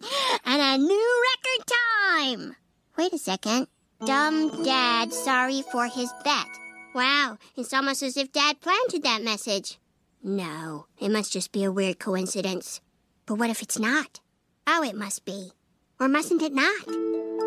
a new record time. Wait a second. Dumb Dad sorry for his bet. Wow, it's almost as if Dad planted that message. No, it must just be a weird coincidence. But what if it's not? Oh, it must be. Or mustn't it not?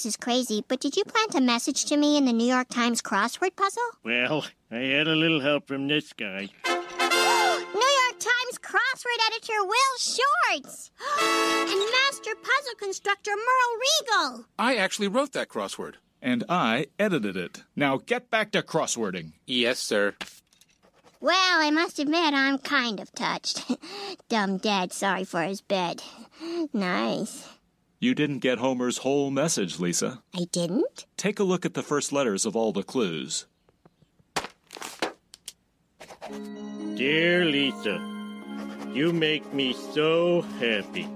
This is crazy, but did you plant a message to me in the New York Times crossword puzzle? Well, I had a little help from this guy. New York Times crossword editor Will Shortz! and master puzzle constructor Merl Reagle! I actually wrote that crossword. And I edited it. Now get back to crosswording. Yes, sir. Well, I must admit, I'm kind of touched. Dumb dad sorry for his bed. Nice. You didn't get Homer's whole message, Lisa. I didn't? Take a look at the first letters of all the clues. Dear Lisa, you make me so happy.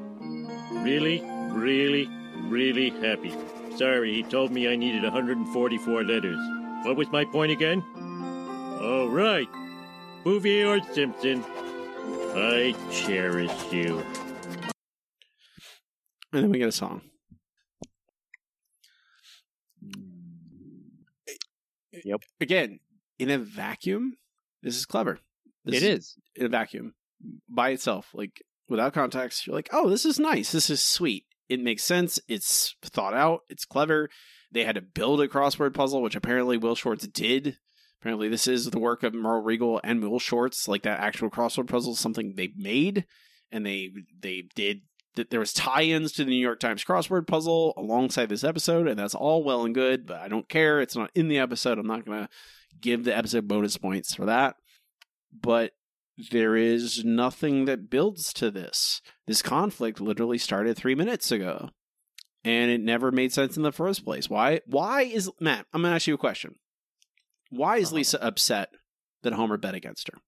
Really, really, really happy. Sorry, he told me I needed 144 letters. What was my point again? All right. Bouvier or Simpson, I cherish you. And then we get a song. Mm. Yep. Again, in a vacuum, this is clever. This It is. in a vacuum by itself, like without context. You're like, oh, this is nice. This is sweet. It makes sense. It's thought out. It's clever. They had to build a crossword puzzle, which apparently Will Shortz did Apparently, this is the work of Merl Reagle and Will Shortz. Like that actual crossword puzzle is something they made, and they they did. That there was tie-ins to the New York Times crossword puzzle alongside this episode, and that's all well and good. But I don't care; it's not in the episode. I'm not gonna give the episode bonus points for that. But there is nothing that builds to this. This conflict literally started three minutes ago, and it never made sense in the first place. Why? Why is Matt? I'm gonna ask you a question. Why is uh-huh. Lisa upset that Homer bet against her?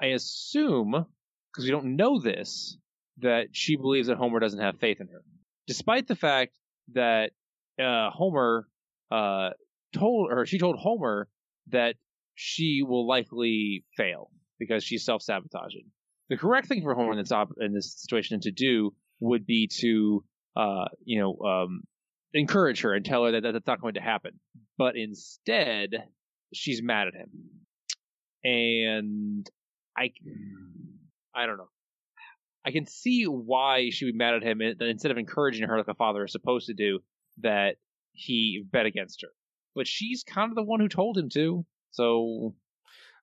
I assume, because we don't know this, that she believes that Homer doesn't have faith in her, despite the fact that uh, Homer uh, told or she told Homer that she will likely fail because she's self sabotaging. The correct thing for Homer in this op- in this situation to do would be to uh, you know um, encourage her and tell her that, that that's not going to happen. But instead, she's mad at him, and I I don't know. I can see why she would be mad at him instead of encouraging her like a father is supposed to do that he bet against her. But she's kind of the one who told him to. So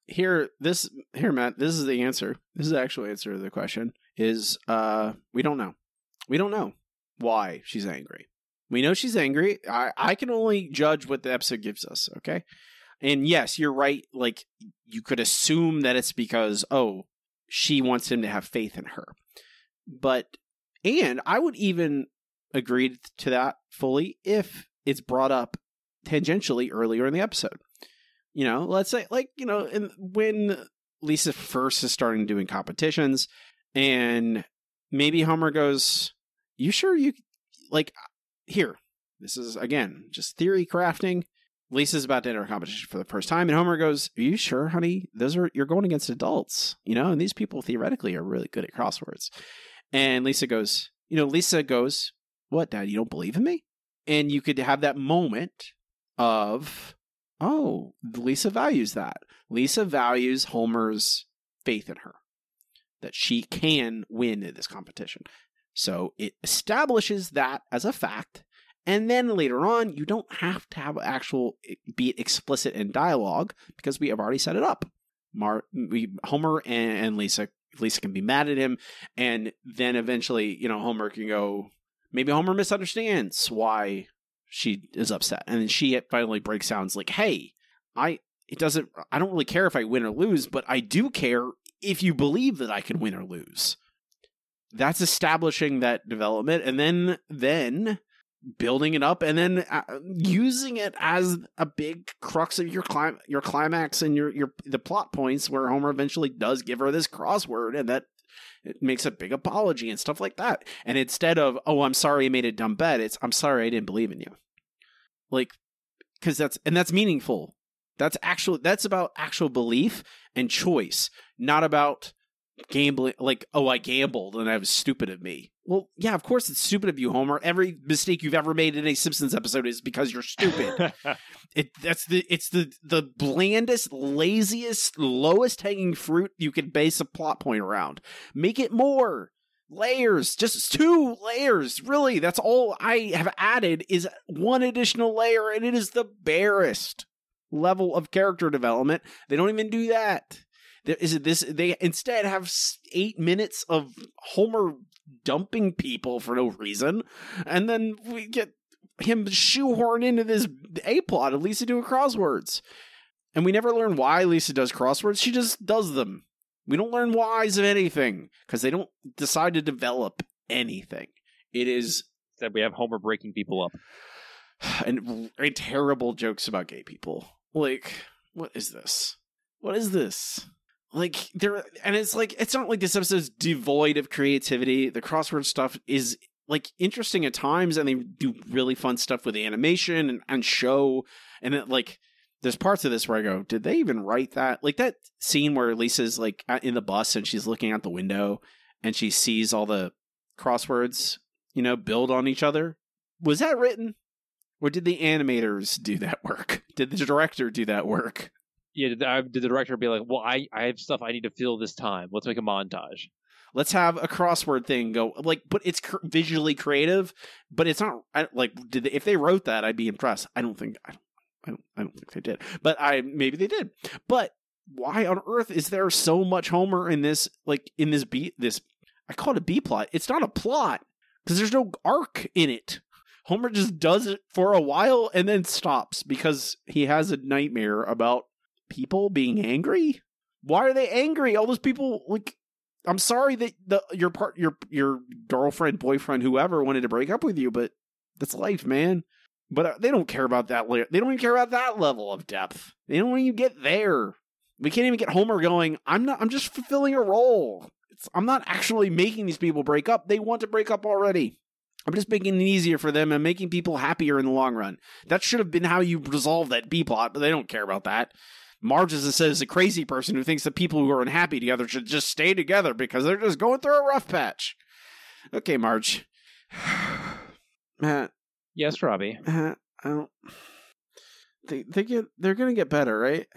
here this here Matt, this is the answer. This is the actual answer to the question is uh we don't know. We don't know why she's angry. We know she's angry. I I can only judge what the episode gives us, okay? And yes, you're right. Like you could assume that it's because oh, she wants him to have faith in her. But and I would even agree to that fully if it's brought up tangentially earlier in the episode. You know, let's say like, you know, in, when Lisa first is starting doing competitions and maybe Homer goes, "You sure you like here, this is again just theory crafting. Lisa's about to enter a competition for the first time, and Homer goes, "Are you sure, honey? Those are you're going against adults, you know, and these people theoretically are really good at crosswords." And Lisa goes, "You know, Lisa goes, what, Dad? You don't believe in me?" And you could have that moment of, "Oh, Lisa values that. Lisa values Homer's faith in her, that she can win in this competition." So it establishes that as a fact and then later on, you don't have to have actual eh, be it explicit in dialogue because we have already set it up. Mar, we, Homer and, and Lisa, Lisa can be mad at him, and then eventually, you know, Homer can go. Maybe Homer misunderstands why she is upset, and then she finally breaks down. And is like, "Hey, I it doesn't. I don't really care if I win or lose, but I do care if you believe that I can win or lose." That's establishing that development, and then then building it up and then uh, using it as a big crux of your clim- your climax and your your the plot points where Homer eventually does give her this crossword and that it makes a big apology and stuff like that. And instead of oh I'm sorry I made a dumb bet, it's I'm sorry I didn't believe in you. Like cuz that's and that's meaningful. That's actually that's about actual belief and choice, not about gambling like oh i gambled and that was stupid of me well yeah of course it's stupid of you homer. Every mistake you've ever made in a simpsons episode is because you're stupid. It that's the it's the the blandest laziest lowest hanging fruit you could base a plot point around. Make it more. Layers. Just two layers really. That's all i have added is one additional layer and it is the barest level of character development. They don't even do that. Is it this? They instead have eight minutes of Homer dumping people for no reason, and then we get him shoehorned into this a plot of Lisa doing crosswords, and we never learn why Lisa does crosswords. She just does them. We don't learn whys of anything because they don't decide to develop anything. It is that we have Homer breaking people up, and, and terrible jokes about gay people. Like, what is this? What is this? Like there and it's like it's not like this episode's devoid of creativity. The crossword stuff is like interesting at times and they do really fun stuff with animation and, and show and it like there's parts of this where i go did they even write that? Like that scene where lisa's like in the bus and she's looking out the window and she sees all the crosswords you know build on each other. Was that written? Or did the animators do that work? Did the director do that work yeah, did the, director be like, well, I, I have stuff I need to fill this time. Let's make a montage. Let's have a crossword thing go like, but it's cr- visually creative, but it's not I, like did they, if they wrote that, I'd be impressed. I don't think I don't, I don't, I don't think they did, but I maybe they did. But why on earth is there so much Homer in this? Like in this B this I call it a B plot. It's not a plot because there's no arc in it. Homer just does it for a while and then stops because he has a nightmare about people being angry. Why are they angry? All those people like I'm sorry that the your part your your girlfriend, boyfriend, whoever wanted to break up with you, but that's life, man. But uh, they don't care about that. They don't even care about that level of depth. They don't even get there. We can't even get Homer going. I'm not. I'm just fulfilling a role. It's, I'm not actually making these people break up. They want to break up already. I'm just making it easier for them and making people happier in the long run. That should have been how you resolve that B plot, but they don't care about that. Marge, as it says, is a crazy person who thinks that people who are unhappy together should just stay together because they're just going through a rough patch. Okay, Marge. Matt. Yes, Robbie. Matt, I don't. They they get they're gonna get better, right?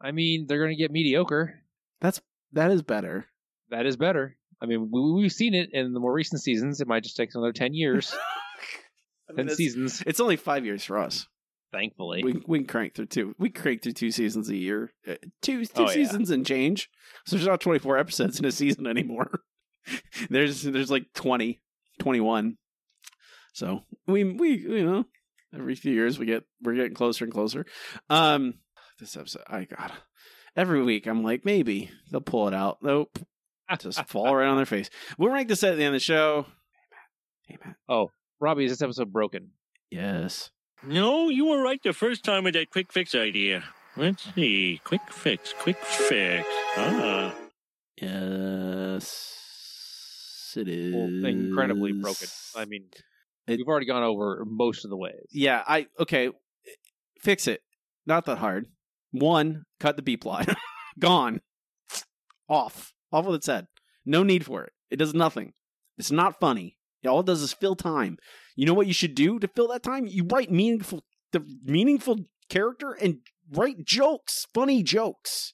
I mean, they're going to get mediocre. That's that is better. That is better. I mean, we, we've seen it in the more recent seasons. It might just take another 10 years, I mean, 10 seasons, It's only five years for us. Thankfully. We we can crank through two. We crank through two seasons a year. Uh, Two two Oh, yeah. seasons and change. So there's not 24 episodes in a season anymore. there's there's like 20, 21. So we we you know every few years we get we're getting closer and closer. Um, this episode I got every week I'm like maybe they'll pull it out. Nope, just fall right on their face. We'll rank this at the end of the show. oh, Robbie, is this episode broken? Yes. No, you were right the first time with that quick fix idea. Let's see. Quick fix, quick fix. Ah. Yes, it is Well, incredibly broken. I mean, we've already gone over most of the ways. Yeah, I okay. Fix it. Not that hard. One, cut the B plot. Gone. Off. Off with its head. No need for it. It does nothing. It's not funny. All it does is fill time. You know what you should do to fill that time? You write meaningful the meaningful character and write jokes, funny jokes.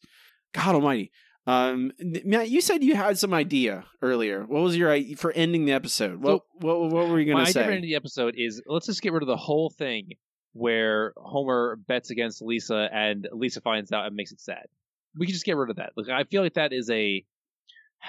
God almighty. Um Matt, you said you had some idea earlier. What was your i- for ending the episode? What what, what were you going to idea say? the end the episode is let's just get rid of the whole thing where Homer bets against Lisa and Lisa finds out and makes it sad. We can just get rid of that. Like I feel like that is a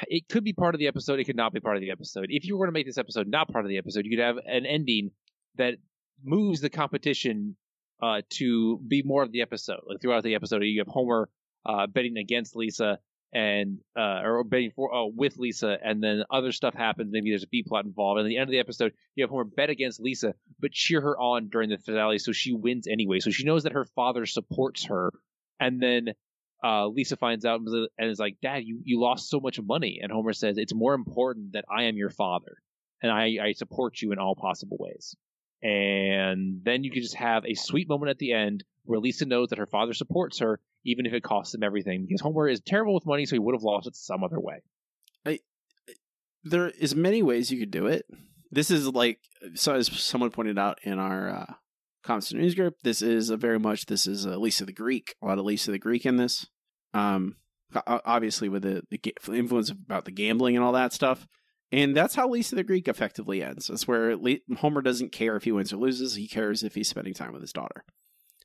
it could be part of the episode, it could not be part of the episode. If you were going to make this episode not part of the episode, you could have an ending that moves the competition uh, to be more of the episode. Like throughout the episode, you have Homer uh, betting against Lisa and uh, or betting for uh, with Lisa, and then other stuff happens. Maybe there's a B plot involved. And at the end of the episode, you have Homer bet against Lisa, but cheer her on during the finale, so she wins anyway. So she knows that her father supports her, and then. Uh, Lisa finds out and is like, "Dad, you, you lost so much money." And Homer says, "It's more important that I am your father, and I, I support you in all possible ways." And then you can just have a sweet moment at the end where Lisa knows that her father supports her, even if it costs him everything. Because Homer is terrible with money, so he would have lost it some other way. there is many ways you could do it. This is like so as someone pointed out in our uh, constant news group. This is a very much this is a Lisa the Greek. A lot of Lisa the Greek in this. Um, obviously with the, the influence about the gambling and all that stuff. And that's how Lisa the Greek effectively ends. That's where Homer doesn't care if he wins or loses. He cares if he's spending time with his daughter.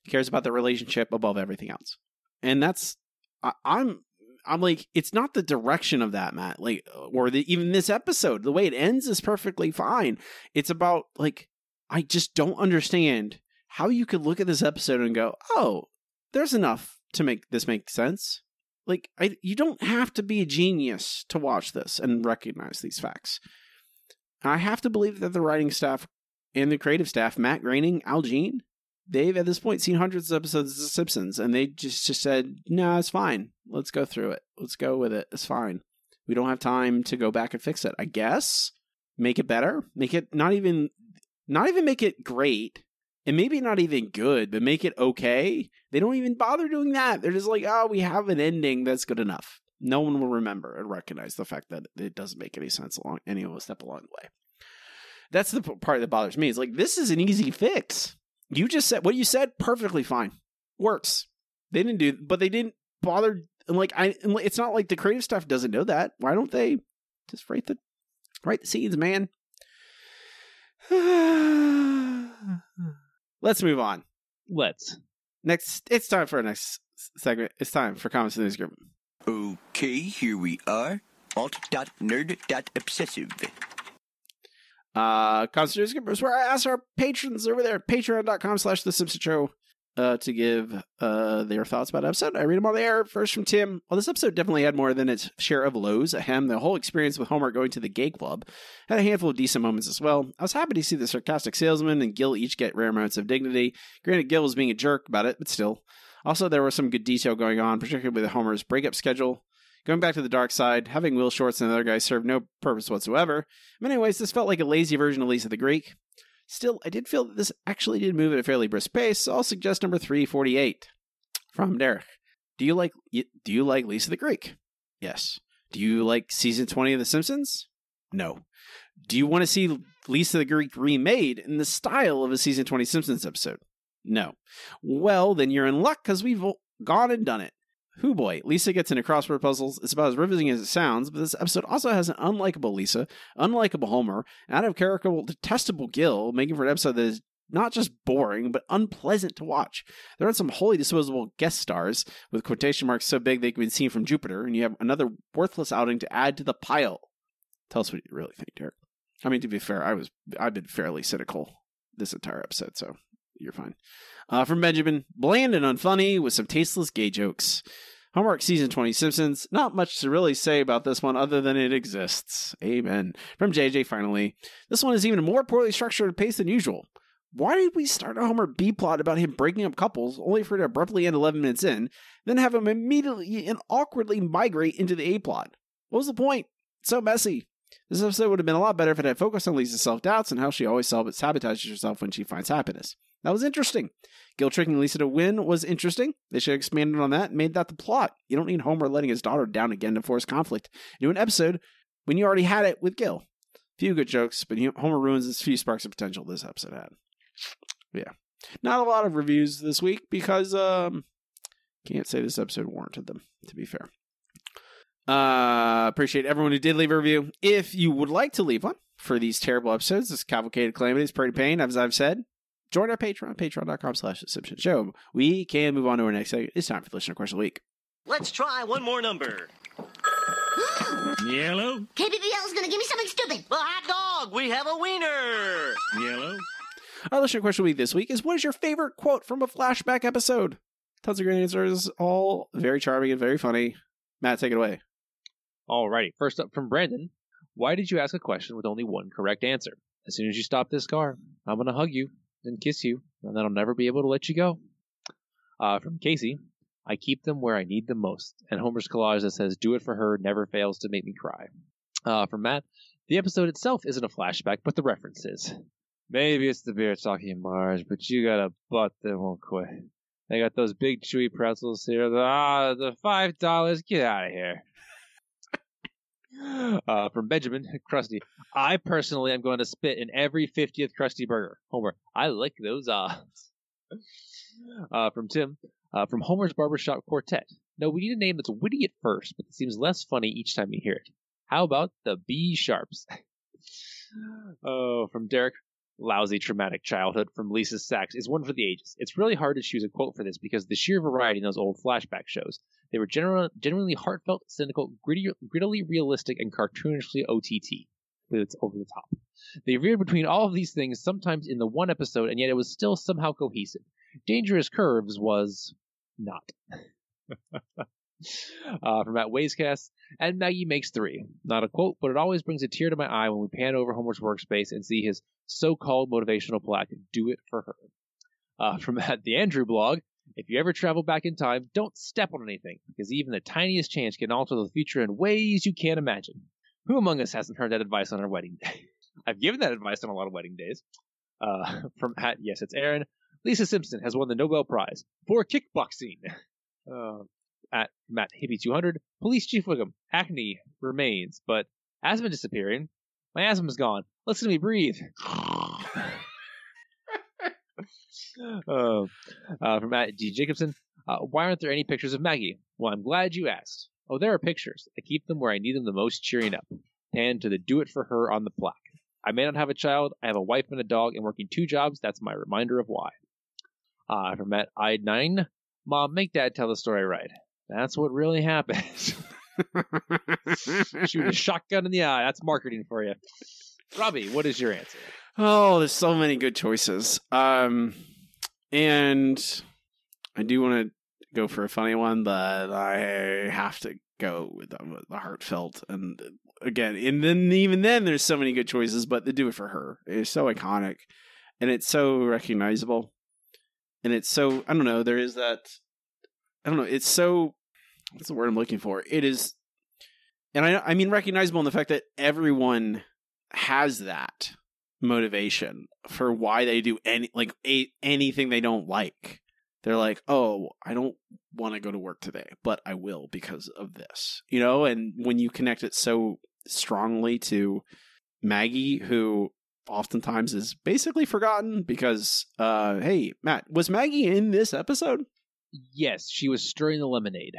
He cares about the relationship above everything else. And that's I, I'm I'm like, it's not the direction of that, Matt. Like, or the, even this episode, the way it ends is perfectly fine. It's about like, I just don't understand how you could look at this episode and go, "Oh, there's enough to make this make sense." Like, I, you don't have to be a genius to watch this and recognize these facts. I have to believe that the writing staff and the creative staff, Matt Groening, Al Jean, they've at this point seen hundreds of episodes of The Simpsons, and they just just said, "No, it's fine. Let's go through it. Let's go with it. It's fine. We don't have time to go back and fix it. I guess make it better. Make it not even not even make it great, and maybe not even good, but make it okay. They don't even bother doing that. They're just like, oh, we have an ending that's good enough. No one will remember and recognize the fact that it doesn't make any sense along any of a step along the way. That's the part that bothers me. Is like this is an easy fix. You just said what you said perfectly fine. Works. They didn't do, but they didn't bother. And like I, it's not like the creative stuff doesn't know that. Why don't they just write the write the scenes, man? Hmm. Let's move on. Let's. Next, it's time for our next segment. It's time for comments in the newsgroup. Okay, here we are. Alt.nerd.obsessive. Uh, comments in the newsgroup is where I ask our patrons over there at patreon.com slash The Simpsons Show uh, to give uh, their thoughts about episode. I read them on the air. First from Tim. Well, this episode definitely had more than its share of lows. Ahem, the whole experience with Homer going to the gay club had a handful of decent moments as well. I was happy to see the sarcastic salesman and Gil each get rare moments of dignity. Granted, Gil was being a jerk about it, but still. Also, there was some good detail going on, particularly with Homer's breakup schedule. Going back to the dark side, having Will Shortz and the other guys served no purpose whatsoever. In many ways, this felt like a lazy version of Lisa the Greek. Still, I did feel that this actually did move at a fairly brisk pace, so I'll suggest number 348 from Derek. Do you like do you like Lisa the Greek? Yes. Do you like season 20 of The Simpsons? No. Do you want to see Lisa the Greek remade in the style of a season 20 Simpsons episode? No. Well, then you're in luck because we've gone and done it. Who boy, Lisa gets into crossword puzzles. It's about as riveting as it sounds, but this episode also has an unlikable Lisa, unlikable Homer, and out of character, detestable Gil, making for an episode that is not just boring, but unpleasant to watch. There are some wholly disposable guest stars with quotation marks so big they can be seen from Jupiter, and you have another worthless outing to add to the pile. Tell us what you really think, Derek. I mean, to be fair, I was I've been fairly cynical this entire episode, so you're fine. Uh, from Benjamin, bland and unfunny with some tasteless gay jokes. Homework season 20 Simpsons. Not much to really say about this one other than it exists. Amen. From JJ, finally. This one is even more poorly structured and paced than usual. Why did we start a Homer B plot about him breaking up couples only for it to abruptly end 11 minutes in, then have him immediately and awkwardly migrate into the A plot? What was the point? It's so messy. This episode would have been a lot better if it had focused on Lisa's self doubts and how she always sabotages herself when she finds happiness. That was interesting. Gil tricking Lisa to win was interesting. They should have expanded on that and made that the plot. You don't need Homer letting his daughter down again to force conflict. Do an episode when you already had it with Gil. Few good jokes, but Homer ruins as few sparks of potential this episode had. Yeah. Not a lot of reviews this week because um can't say this episode warranted them, to be fair. Uh appreciate everyone who did leave a review. If you would like to leave one for these terrible episodes, this cavalcade of calamities, pretty pain, as I've said, join our Patreon, patreon.com slash the Simpsons Show. We can move on to our next segment. It's time for the listener question of the week. Let's try one more number. Yellow? KBBL is gonna give me something stupid. Well, hot dog. We have a wiener. Yellow? Our listener question of the week this week is what is your favorite quote from a flashback episode? Tons of great answers, all very charming and very funny. Matt, take it away. Alrighty. First up from Brandon. Why did you ask a question with only one correct answer? As soon as you stop this car, I'm going to hug you and kiss you, and then I'll never be able to let you go. Uh, from Casey. I keep them where I need them most. And Homer's collage that says, Do it for her never fails to make me cry. Uh, from Matt. The episode itself isn't a flashback, but the references. Maybe it's the beer talking Marge, but you got a butt that won't quit. They got those big chewy pretzels here. Ah, the five dollars. Get out of here. Uh, from Benjamin Krusty. I personally am going to spit in every 50th Krusty burger. Homer, I like those odds. Uh, from Tim. Uh, from Homer's Barbershop Quartet. No, we need a name that's witty at first, but seems less funny each time you hear it. How about the B Sharps? oh, from Derek lousy traumatic childhood from Lisa's Sax is one for the ages. It's really hard to choose a quote for this because the sheer variety in those old flashback shows. They were general, genuinely heartfelt, cynical, gritty, grittily realistic, and cartoonishly OTT. It's over the top. They veered between all of these things sometimes in the one episode, and yet it was still somehow cohesive. Dangerous Curves was not. uh, from Matt Wayscast, and Maggie makes three. Not a quote, but it always brings a tear to my eye when we pan over Homer's workspace and see his so-called motivational plaque, "Do it for her." Uh, from the Andrew blog, if you ever travel back in time, don't step on anything, because even the tiniest change can alter the future in ways you can't imagine. Who among us hasn't heard that advice on our wedding day? I've given that advice on a lot of wedding days. Uh, from Matt, yes, it's Aaron. Lisa Simpson has won the Nobel Prize for kickboxing. Uh, at Matt Hippie 200, Police Chief Wiggum, acne remains, but asthma disappearing. My asthma's gone. Listen to me breathe. uh, uh, from Matt D. Jacobson, uh, why aren't there any pictures of Maggie? Well, I'm glad you asked. Oh, there are pictures. I keep them where I need them the most cheering up. Pan to the do it for her on the plaque. I may not have a child, I have a wife and a dog, and working two jobs, that's my reminder of why. Uh, from Matt I nine. Mom, make Dad tell the story right. That's what really happened. Shoot a shotgun in the eye. That's marketing for you. Robbie, what is your answer? Oh, there's so many good choices. Um, and I do want to go for a funny one, but I have to go with the, the heartfelt. And again, and then even then, there's so many good choices, but they do it for her. It's so iconic, and it's so recognizable, and it's so I don't know. There is that I don't know. It's so what's the word I'm looking for? It is, and I I mean recognizable in the fact that everyone has that motivation for why they do any like a, anything they don't like. They're like, "Oh, I don't want to go to work today, but I will because of this." You know, and when you connect it so strongly to Maggie who oftentimes is basically forgotten because uh hey, Matt, was Maggie in this episode? Yes, she was stirring the lemonade.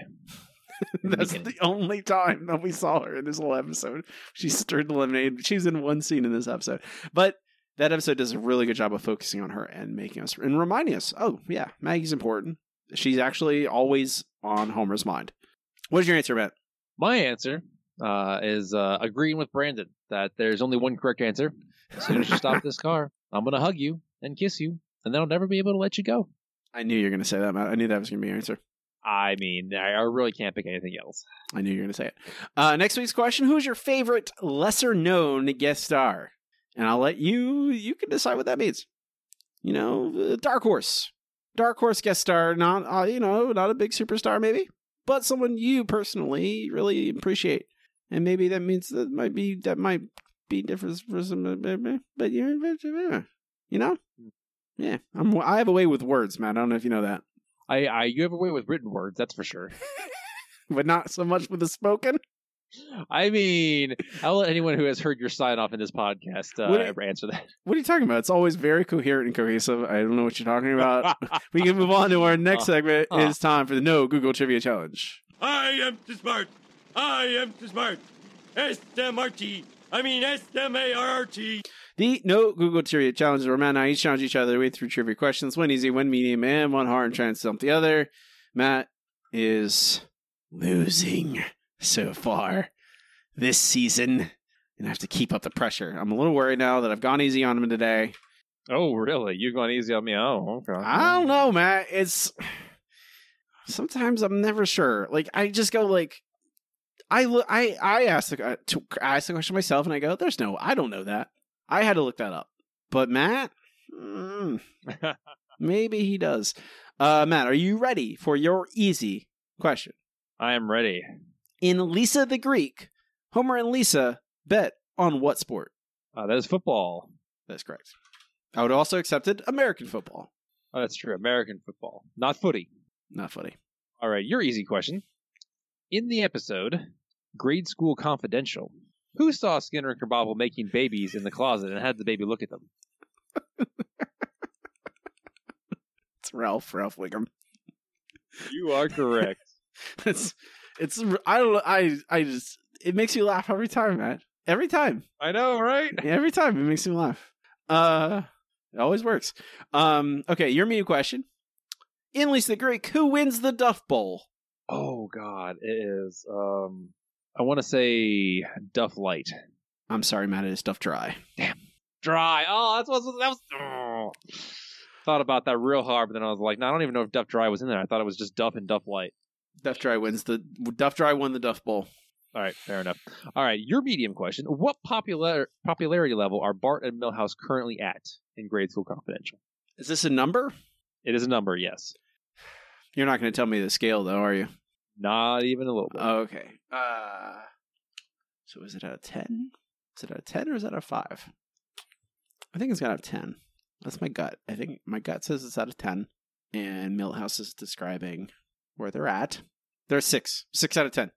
That's the only time that we saw her in this whole episode. She stirred the lemonade. She was in one scene in this episode. But that episode does a really good job of focusing on her and making us and reminding us, oh yeah, Maggie's important. She's actually always on Homer's mind. What's your answer, Matt? My answer uh, is uh, agreeing with Brandon that there's only one correct answer. As soon as you stop this car, I'm going to hug you and kiss you, and then I'll never be able to let you go. I knew you were going to say that, Matt. I knew that was going to be your answer. I mean, I really can't pick anything else. I knew you were going to say it. Uh, next week's question: Who's your favorite lesser-known guest star? And I'll let you you can decide what that means. You know, uh, Dark Horse, Dark Horse guest star, not uh, you know, not a big superstar maybe, but someone you personally really appreciate, and maybe that means that might be that might be different for some, but you you know, yeah, I'm I have a way with words, man. I don't know if you know that, I, I you have a way with written words, that's for sure. but not so much with the spoken. I mean, I'll let anyone who has heard your sign off in this podcast uh, What- ever answer that. What are you talking about? It's always very coherent and cohesive. I don't know what you're talking about. we can move on to our next Uh, segment. uh. It's time for the No Google Trivia Challenge. I am too smart. I am too smart. S-M-R-T. I mean S-M-A-R-R-T. The No Google Trivia Challenge is where Matt and I each challenge each other way through trivia questions. One easy, one medium, and one hard, and try and stump the other. Matt is losing so far this season, and I have to keep up the pressure. I'm a little worried now that I've gone easy on him today. Oh, really? You've gone easy on me? Oh, okay. I don't know, Matt. It's sometimes I'm never sure. Like I just go like I look. I I asked the I asked the question myself, and I go, "There's no. I don't know that. I had to look that up." But Matt, mm, maybe he does. Uh, Matt, are you ready for your easy question? I am ready. In Lisa the Greek, Homer and Lisa bet on what sport? Uh, that is football. That's correct. I would also accepted American football, Oh, that's true. American football, not footy. not footy. All right, your easy question. In the episode Grade School Confidential, who saw Skinner and Krabappel making babies in the closet and had the baby look at them? It's Ralph Ralph Wiggum. You are correct. it's it's I don't I I just it makes you laugh every time, man. Every time. I know, right? Every time it makes me laugh. Uh it always works. Um okay, your me question. In Lisa the Greek, who wins the Duff Bowl? Oh God, it is. Um, I want to say Duff Light. I'm sorry, Matt, it is Duff Dry. Damn, Dry. Oh, that's what that was. Oh. Thought about that real hard, but then I was like, no, I don't even know if Duff Dry was in there. I thought it was just Duff and Duff Light. Duff Dry wins the Duff Dry won the Duff Bowl. All right, fair enough. All right, your medium question: What popular popularity level are Bart and Milhouse currently at in Grade School Confidential? Is this a number? It is a number, yes. You're not going to tell me the scale though, are you? Not even a little bit. Okay. Uh so is it out of 10? Is it out of 10 or is it out of 5? I think it's got out of 10. That's my gut. I think my gut says it's out of 10 and Milhouse is describing where they're at. They're 6. 6 out of 10.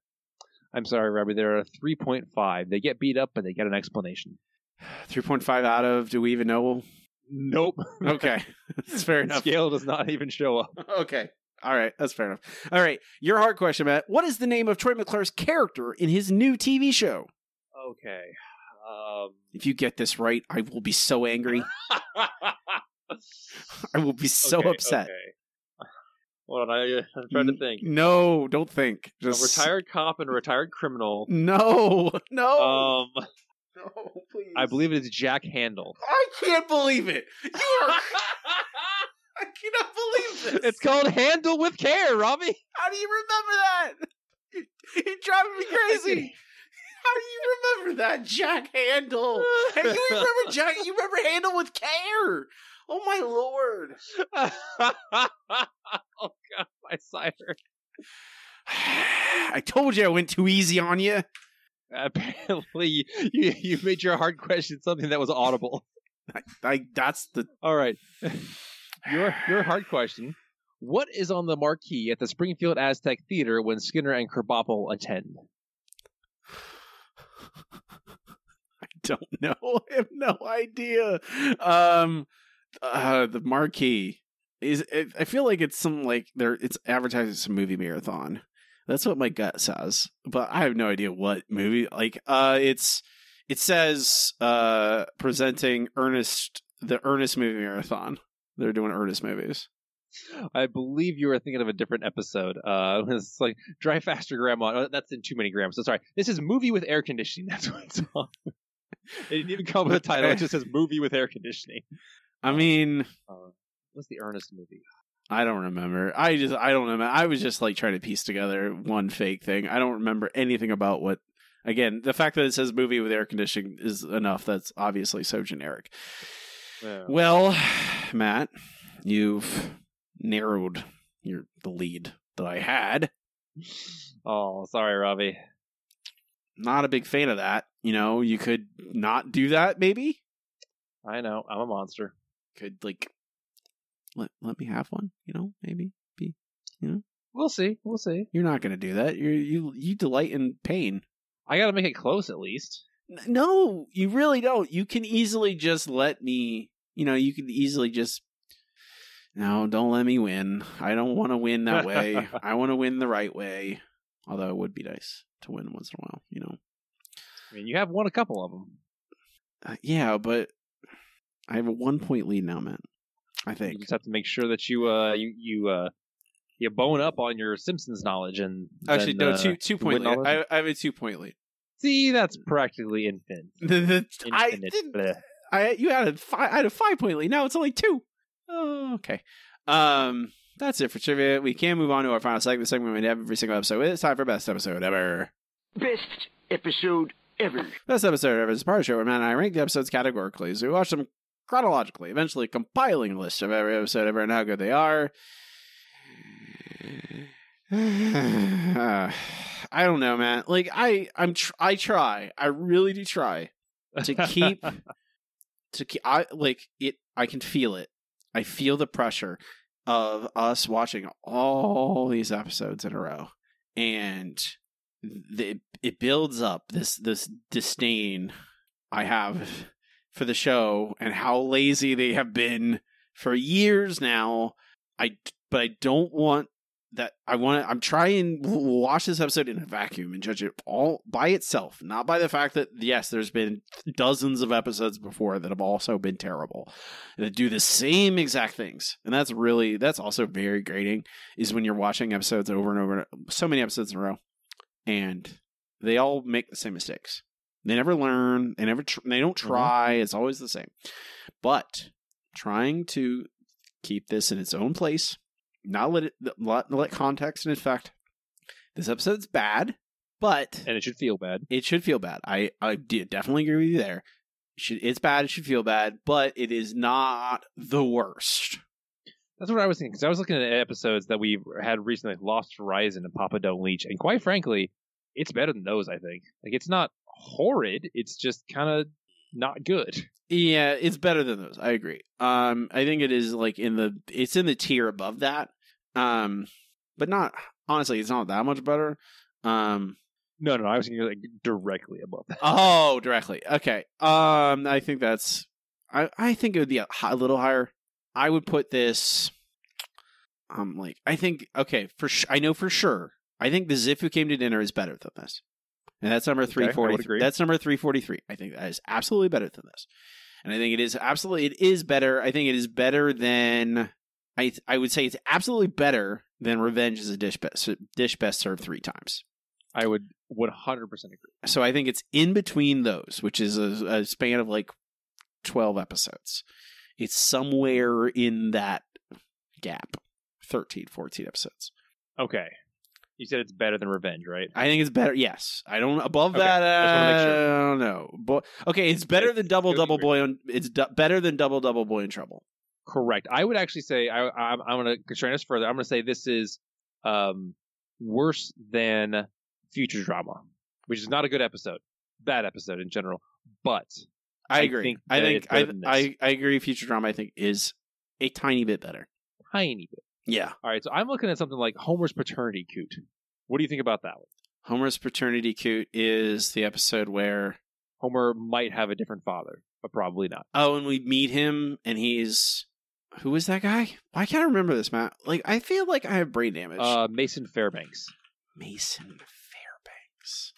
I'm sorry, Robbie. They're a 3.5. They get beat up, but they get an explanation. 3.5 out of do we even know? Nope. Okay. That's fair enough. Scale does not even show up. Okay. All right, that's fair enough. All right, your hard question, Matt. What is the name of Troy McClure's character in his new TV show? Okay. Um, If you get this right, I will be so angry. I will be so okay, upset. okay. Hold on, I, I'm trying to think. No, don't think. Just A retired cop and a retired criminal. No, no, Um, no, please. I believe it is Jack Handle. I can't believe it. You are. I cannot believe this. It's called Handle with Care, Robbie. How do you remember that? You- You're driving me crazy. How do you remember that, Jack Handle? And you remember Jack? You remember Handle with care? Oh my lord! oh god, my cider. I told you I went too easy on you. Apparently, you you made your hard question something that was audible. I, I that's the All right, your your hard question. What is on the marquee at the Springfield Aztec Theater when Skinner and Krabappel attend? I don't know. I have no idea. Um, uh, the marquee is. It, I feel like it's some like they're it's advertising some movie marathon. That's what my gut says, but I have no idea what movie. Like, uh, it's it says uh presenting Ernest the Ernest movie marathon. They're doing Ernest movies. I believe you were thinking of a different episode. Uh, it's like Drive Faster, Grandma. Oh, that's in too many grams. So sorry. This is movie with air conditioning. That's what it's on. They didn't even come up with a title. It just says movie with air conditioning. I mean, Uh, what's the Ernest movie? I don't remember. I just I don't remember. I was just like trying to piece together one fake thing. I don't remember anything about what. Again, the fact that it says movie with air conditioning is enough. That's obviously so generic. Yeah. Well, Matt, you've narrowed your the lead that I had. Oh, sorry, Robbie. Not a big fan of that. You know, you could not do that. Maybe I know. I'm a monster. could like let let me have one. You know, maybe be. You know, We'll see. We'll see. you're not going to do that. You you you delight in pain. I got to make it close at least. No, you really don't. You can easily just let me, you know, you could easily just No, don't let me win. I don't want to win that way. I want to win the right way. Although it would be nice to win once in a while, you know. I mean, you have won a couple of them. Uh, yeah, but I have a 1 point lead now, man. I think You just have to make sure that you uh you you uh you bone up on your Simpsons knowledge and Actually, then, no, uh, two two point lead. I, I have a 2 point lead. See, that's practically infinite. The, the, I Infinite. didn't bleh. I you had a five I had a 5 point lead. Now it's only 2. Oh, okay. Um that's it for trivia. We can move on to our final segment. The Segment we have every single episode. It's time for best episode ever. Best episode ever. Best episode ever is a part of the show where Matt and I rank the episodes categorically. So we watch them chronologically, eventually compiling a list of every episode ever and how good they are. I don't know, man. Like I, I'm, tr- I try. I really do try to keep, to keep. I like it. I can feel it. I feel the pressure of us watching all these episodes in a row, and the, it builds up this this disdain I have for the show and how lazy they have been for years now. I but I don't want that. I want to. I'm trying to watch this episode in a vacuum and judge it all by itself, not by the fact that yes, there's been dozens of episodes before that have also been terrible that do the same exact things, and that's really that's also very grating. Is when you're watching episodes over and over, so many episodes in a row, and they all make the same mistakes. They never learn. They never. Tr- they don't mm-hmm. try. It's always the same. But trying to keep this in its own place, not let it let, let context and effect. This episode's bad, but and it should feel bad. It should feel bad. I I definitely agree with you there. It should it's bad. It should feel bad, but it is not the worst. That's what I was thinking because I was looking at episodes that we had recently, like Lost Verizon and Papa Don't Leech, and quite frankly, it's better than those. I think like it's not horrid. It's just kind of not good. Yeah, it's better than those. I agree. Um, I think it is like in the it's in the tier above that. Um, but not honestly, it's not that much better. Um, No, no, I was thinking like directly above that. oh, directly. Okay. Um, I think that's. I I think it would be a, a little higher. I would put this. Um, like I think okay for sh- I know for sure. I think the Ziff Who Came to Dinner is better than this, and that's number three would forty. agree. That's number three forty three. I think that is absolutely better than this, and I think it is absolutely it is better. I think it is better than I I would say it's absolutely better than Revenge is a dish best dish best served three times. I would 100% agree. So I think it's in between those, which is a, a span of like 12 episodes. It's somewhere in that gap 13, 14 episodes. Okay. You said it's better than Revenge, right? I think it's better. Yes, I don't above Okay, that. I make sure. I don't know. But okay, it's better than Double Double Boy. On, it's du- better than Double Double Boy in Trouble. Correct. I would actually say I, I'm, I'm going to constrain us further. I'm going to say this is um, worse than Future Drama, which is not a good episode, bad episode in general. But I agree. think I think I. I I agree. Future Drama I think is a tiny bit better. tiny bit. Yeah. All right, so I'm looking at something like Homer's paternity coot. What do you think about that one? Homer's paternity coot is the episode where Homer might have a different father, but probably not. oh, and we meet him and he's who is that guy? Why can't I remember this, Matt? Like I feel like I have brain damage. Uh, Mason Fairbanks. Mason Fairbanks.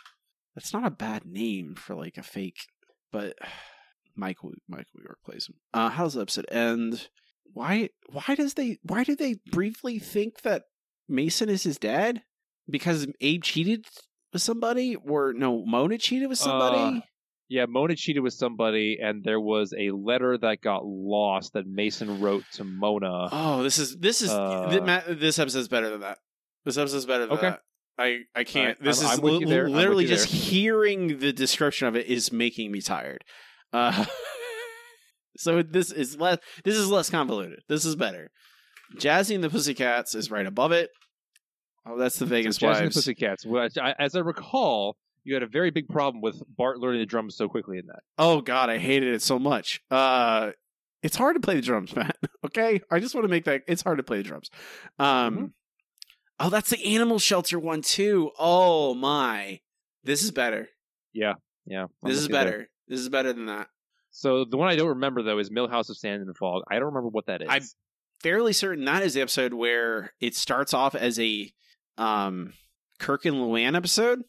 That's not a bad name for like a fake, but Michael Michael York plays him. Uh, how does the episode end? Why why does they why do they briefly think that Mason is his dad? Because Abe cheated with somebody, or no, Mona cheated with somebody. Uh, yeah, Mona cheated with somebody, and there was a letter that got lost that Mason wrote to Mona. oh, this is this is Uh, this episode's better than that. This episode's better than Okay. that. I I can't. Alright, this I'm- is I'm with li- you there. I'm with literally just there. hearing the description of it is making me tired. Uh, so this is less. This is less convoluted. This is better. Jazzy and the Pussycats is right above it. Oh, that's the Vegas Jazz and the Pussycats. Which I, as I recall, you had a very big problem with Bart learning the drums so quickly in that. Oh God, I hated it so much. Uh, it's hard to play the drums, Matt. Okay, I just want to make that. It's hard to play the drums. Um, Mm-hmm. oh, that's the animal shelter one too. Oh my, this is better. Yeah, yeah. I'm This is better. This is better than that. So the one I don't remember though is Milhouse of Sand and Fog. I don't remember what that is. I'm fairly certain that is the episode where it starts off as a um Kirk and Luann episode,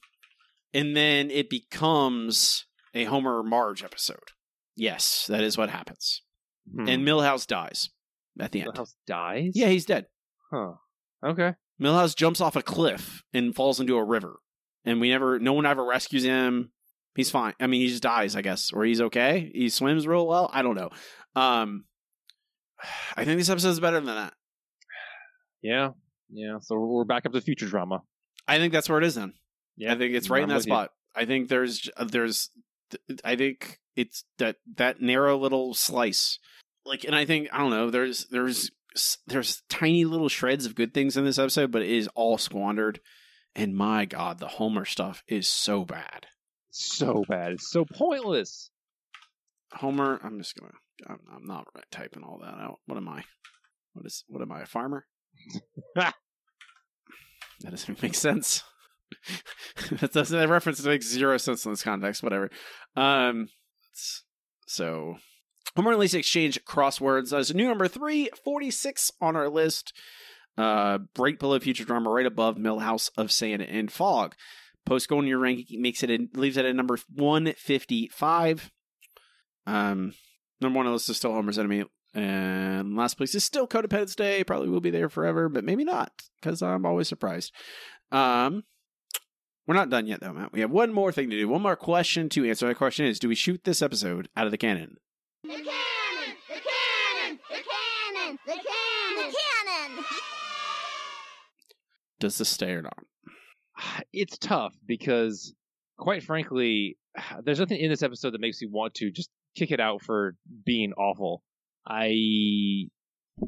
and then it becomes a Homer Marge episode. Yes, that is what happens. Hmm. And Milhouse dies at the end. Milhouse dies. Yeah, he's dead. Huh. Okay. Milhouse jumps off a cliff and falls into a river, and we never, no one ever rescues him. He's fine. I mean, he just dies, I guess, or he's okay. He swims real well. I don't know. Um, I think this episode is better than that. Yeah. Yeah. So we're back up to future drama. I think that's where it is then. Yeah. I think it's right in I'm that with you. spot. I think there's there's I think it's that that narrow little slice. Like and I think I don't know, there's there's there's tiny little shreds of good things in this episode, but it is all squandered. And my god, the Homer stuff is so bad. So bad. It's so pointless. Homer, I'm just gonna I'm, I'm not typing all that out. What am I? What is what am I, a farmer? that doesn't make sense. that doesn't that reference makes zero sense in this context. Whatever. Um. So, Homer and Lisa exchange crosswords. That's new number three forty six on our list. Uh, right below Future Drama, right above Milhouse of Sand and Fog. Post going your ranking makes it in, leaves it at number one fifty five. Um, number one on the list is still Homer's Enemy. And last place is still Codependence Day. Probably will be there forever, but maybe not, because I'm always surprised. Um, we're not done yet, though, Matt. We have one more thing to do. One more question to answer. The question is Do we shoot this episode out of the cannon? The cannon! The cannon! The cannon! The cannon! The cannon! Does this stay or not? It's tough because, quite frankly, there's nothing in this episode that makes me want to just kick it out for being awful. I,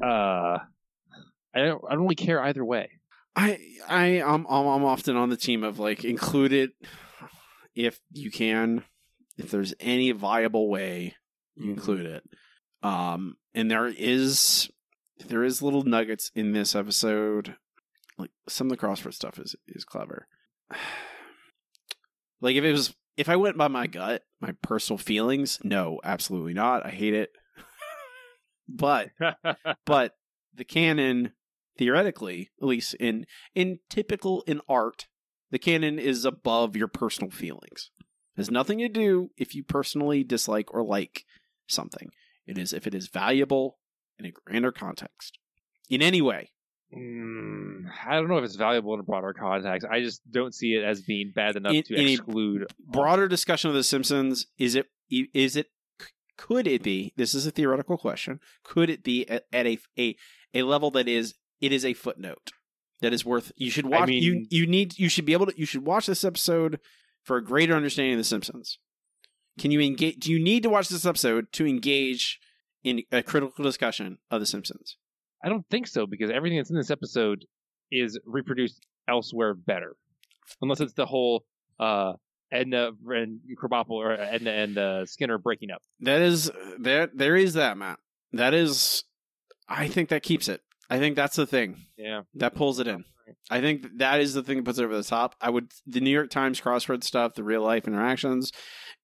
uh, I don't, I don't really care either way. I I I'm I'm I'm often on the team of like include it if you can, if there's any viable way you include it. Um, and there is there is little nuggets in this episode. Like some of the crossword stuff is is clever. Like if it was if I went by my gut, my personal feelings, no, absolutely not. I hate it. but but the canon theoretically, at least in in typical in art, the canon is above your personal feelings. It has nothing to do if you personally dislike or like something. It is if it is valuable in a grander context. In any way. Mm, I don't know if it's valuable in a broader context. I just don't see it as being bad enough In- to in a exclude. broader discussion of the Simpsons is it is it could it be this is a theoretical question could it be at, at a, a a level that is it is a footnote that is worth you should watch you mean- you need you should be able to you should watch this episode for a greater understanding of the Simpsons can you engage do you need to watch this episode to engage in a critical discussion of the Simpsons I don't think so because everything that's in this episode is reproduced elsewhere better, unless it's the whole uh, Edna and Krabappel or Edna and uh, Skinner breaking up. That is there. There is that Matt. That is. I think that keeps it. I think that's the thing Yeah, that pulls it in. I think that is the thing that puts it over the top. I would the New York Times crossword stuff, the real life interactions,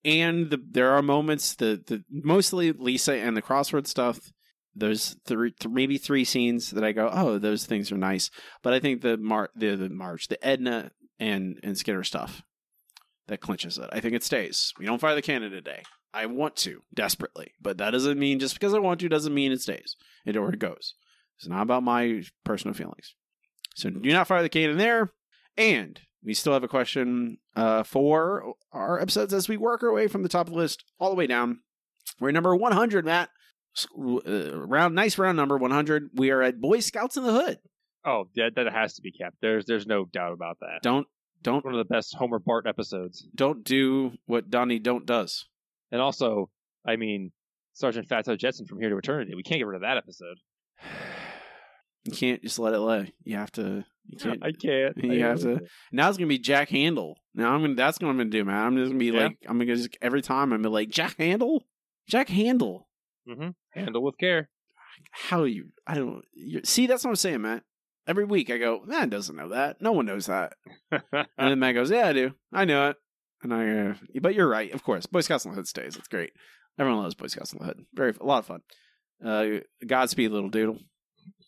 and the there are moments the the mostly Lisa and the crossword stuff. There's three, th- maybe three scenes that I go, oh, those things are nice. But I think the Mar the the March, the Edna and and Skinner stuff that clinches it. I think it stays. We don't fire the cannon today. I want to desperately, but that doesn't mean just because I want to doesn't mean it stays. It or it goes. It's not about my personal feelings. So do not fire the cannon there. And we still have a question uh, for our episodes as we work our way from the top of the list all the way down. We're number 100, Matt. Uh, round, nice round number 100. We are at Boy Scouts in the Hood. Oh, that that has to be kept. There's there's no doubt about that. Don't don't One of the best Homer Bart episodes, don't do what Donnie don't does. and also, I mean, Sergeant Fatso Jetson from Here to Eternity. We can't get rid of that episode. You can't just let it lay. You have to. You can't. I can't. You have to. Now it's gonna be Jack Handle. Now I'm gonna. That's what I'm gonna do, man. I'm just gonna be Yeah. like. I'm gonna just every time I'm gonna be like Jack Handle. Jack Handle. Mm-hmm. Handle with care. How you? I don't. see, that's what I'm saying, Matt. Every week I go, man doesn't know that. No one knows that. And then Matt goes, yeah, I do. I know it. And I, uh, but you're right, of course. Boy Scouts on the Hood stays. It's great. Everyone loves Boy Scouts on the Hood. Very a lot of fun. Uh, Godspeed, little doodle.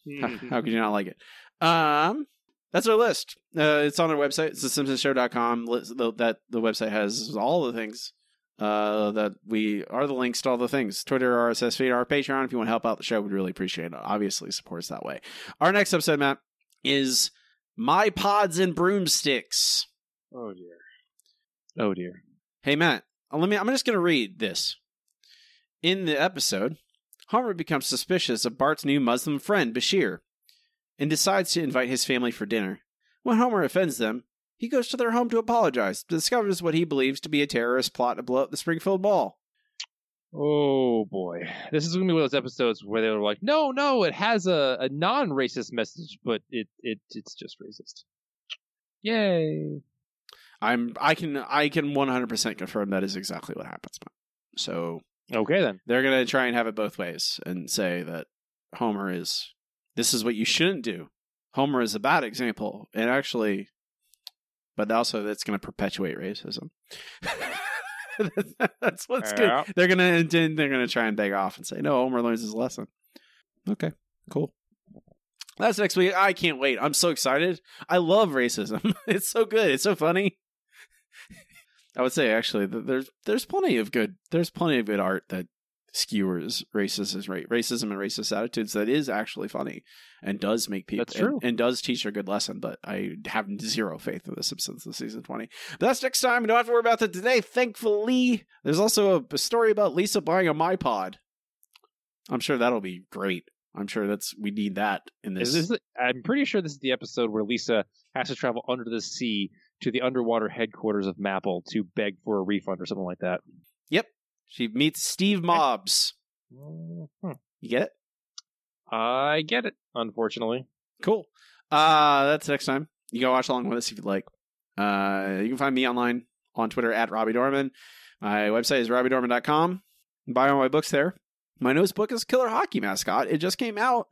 how, could you not like it? Um, that's our list. Uh, it's on our website. It's thesimpsonshow.com. That the website has all the things uh, that we are the links to all the things. Twitter, RSS feed, our Patreon. If you want to help out the show, we'd really appreciate it. Obviously, support us that way. Our next episode, Matt, is My Pods and Boomsticks. oh dear. Oh dear. Hey Matt, uh, let me. I'm just going to read this. In the episode, Homer becomes suspicious of Bart's new Muslim friend Bashir, and decides to invite his family for dinner. When Homer offends them, he goes to their home to apologize, discovers what he believes to be a terrorist plot to blow up the Springfield Mall. Oh boy, this is gonna be one of those episodes where they're like, "No, no, it has a, a non-racist message, but it it it's just racist." Yay! I'm. I can. I can 100 percent confirm that is exactly what happens. So Okay then. they're going to try and have it both ways and say that Homer is this is what you shouldn't do. Homer is a bad example, and actually, but also that's going to perpetuate racism. that's what's Yeah. good. They're going to they're going to try and beg off and say no. Homer learns his lesson. Okay, cool. That's next week. I can't wait. I'm so excited. I love racism. It's so good. It's so funny. I would say actually there's there's plenty of good there's plenty of good art that skewers racism ra- racism and racist attitudes that is actually funny and does make people. And, and does teach a good lesson. But I have zero faith in The Simpsons this season twenty. But that's next time. We don't have to worry about that today. Thankfully, there's also a, a story about Lisa buying a MyPod. I'm sure that'll be great. I'm sure that's we need that in this. Is this, I'm pretty sure this is the episode where Lisa has to travel under the sea to the underwater headquarters of Mapple to beg for a refund or something like that. Yep. She meets Steve Mobs. Mhm. You get it? I get it, unfortunately. Cool. Uh that's next time. You can watch along with us if you'd like. Uh you can find me online on Twitter at Robbie Dorman. My website is robbiedorman.com. Buy all my books there. My newest book is Killer Hockey Mascot. It just came out.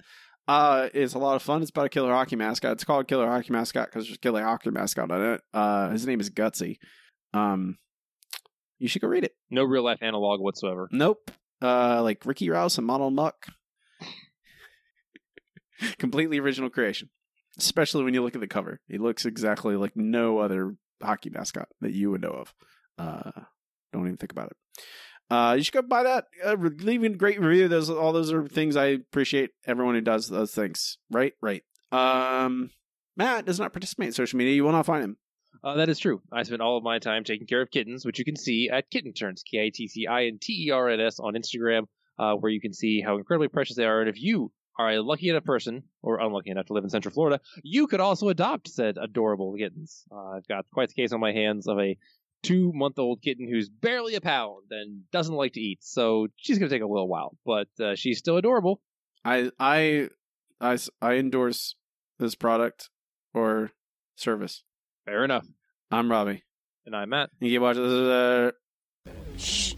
Uh it's a lot of fun. It's about a killer hockey mascot. It's called Killer Hockey Mascot because there's a killer hockey mascot on it. Uh his name is Gutsy. Um you should go read it. No real life analog whatsoever. Nope. Uh, like Ricky Rouse and Model Muck. Completely original creation. Especially when you look at the cover. He looks exactly like no other hockey mascot that you would know of. Uh, don't even think about it. Uh, you should go buy that. Uh, leaving a great review. Those all those are things I appreciate. Everyone who does those things. Right, right. Um, Matt does not participate in social media. You will not find him. Uh, that is true. I spend all of my time taking care of kittens, which you can see at Kitten Turns, K I T C I N T E R N S on Instagram, uh, where you can see how incredibly precious they are. And if you are a lucky enough person, or unlucky enough to live in Central Florida, you could also adopt said adorable kittens. Uh, I've got quite the case on my hands of a two month old kitten who's barely a pound and doesn't like to eat, so she's going to take a little while, but uh, she's still adorable. I, I, I, I endorse this product or service. Fair enough. I'm Robbie. And I'm Matt. You keep watching this. Uh, Shh.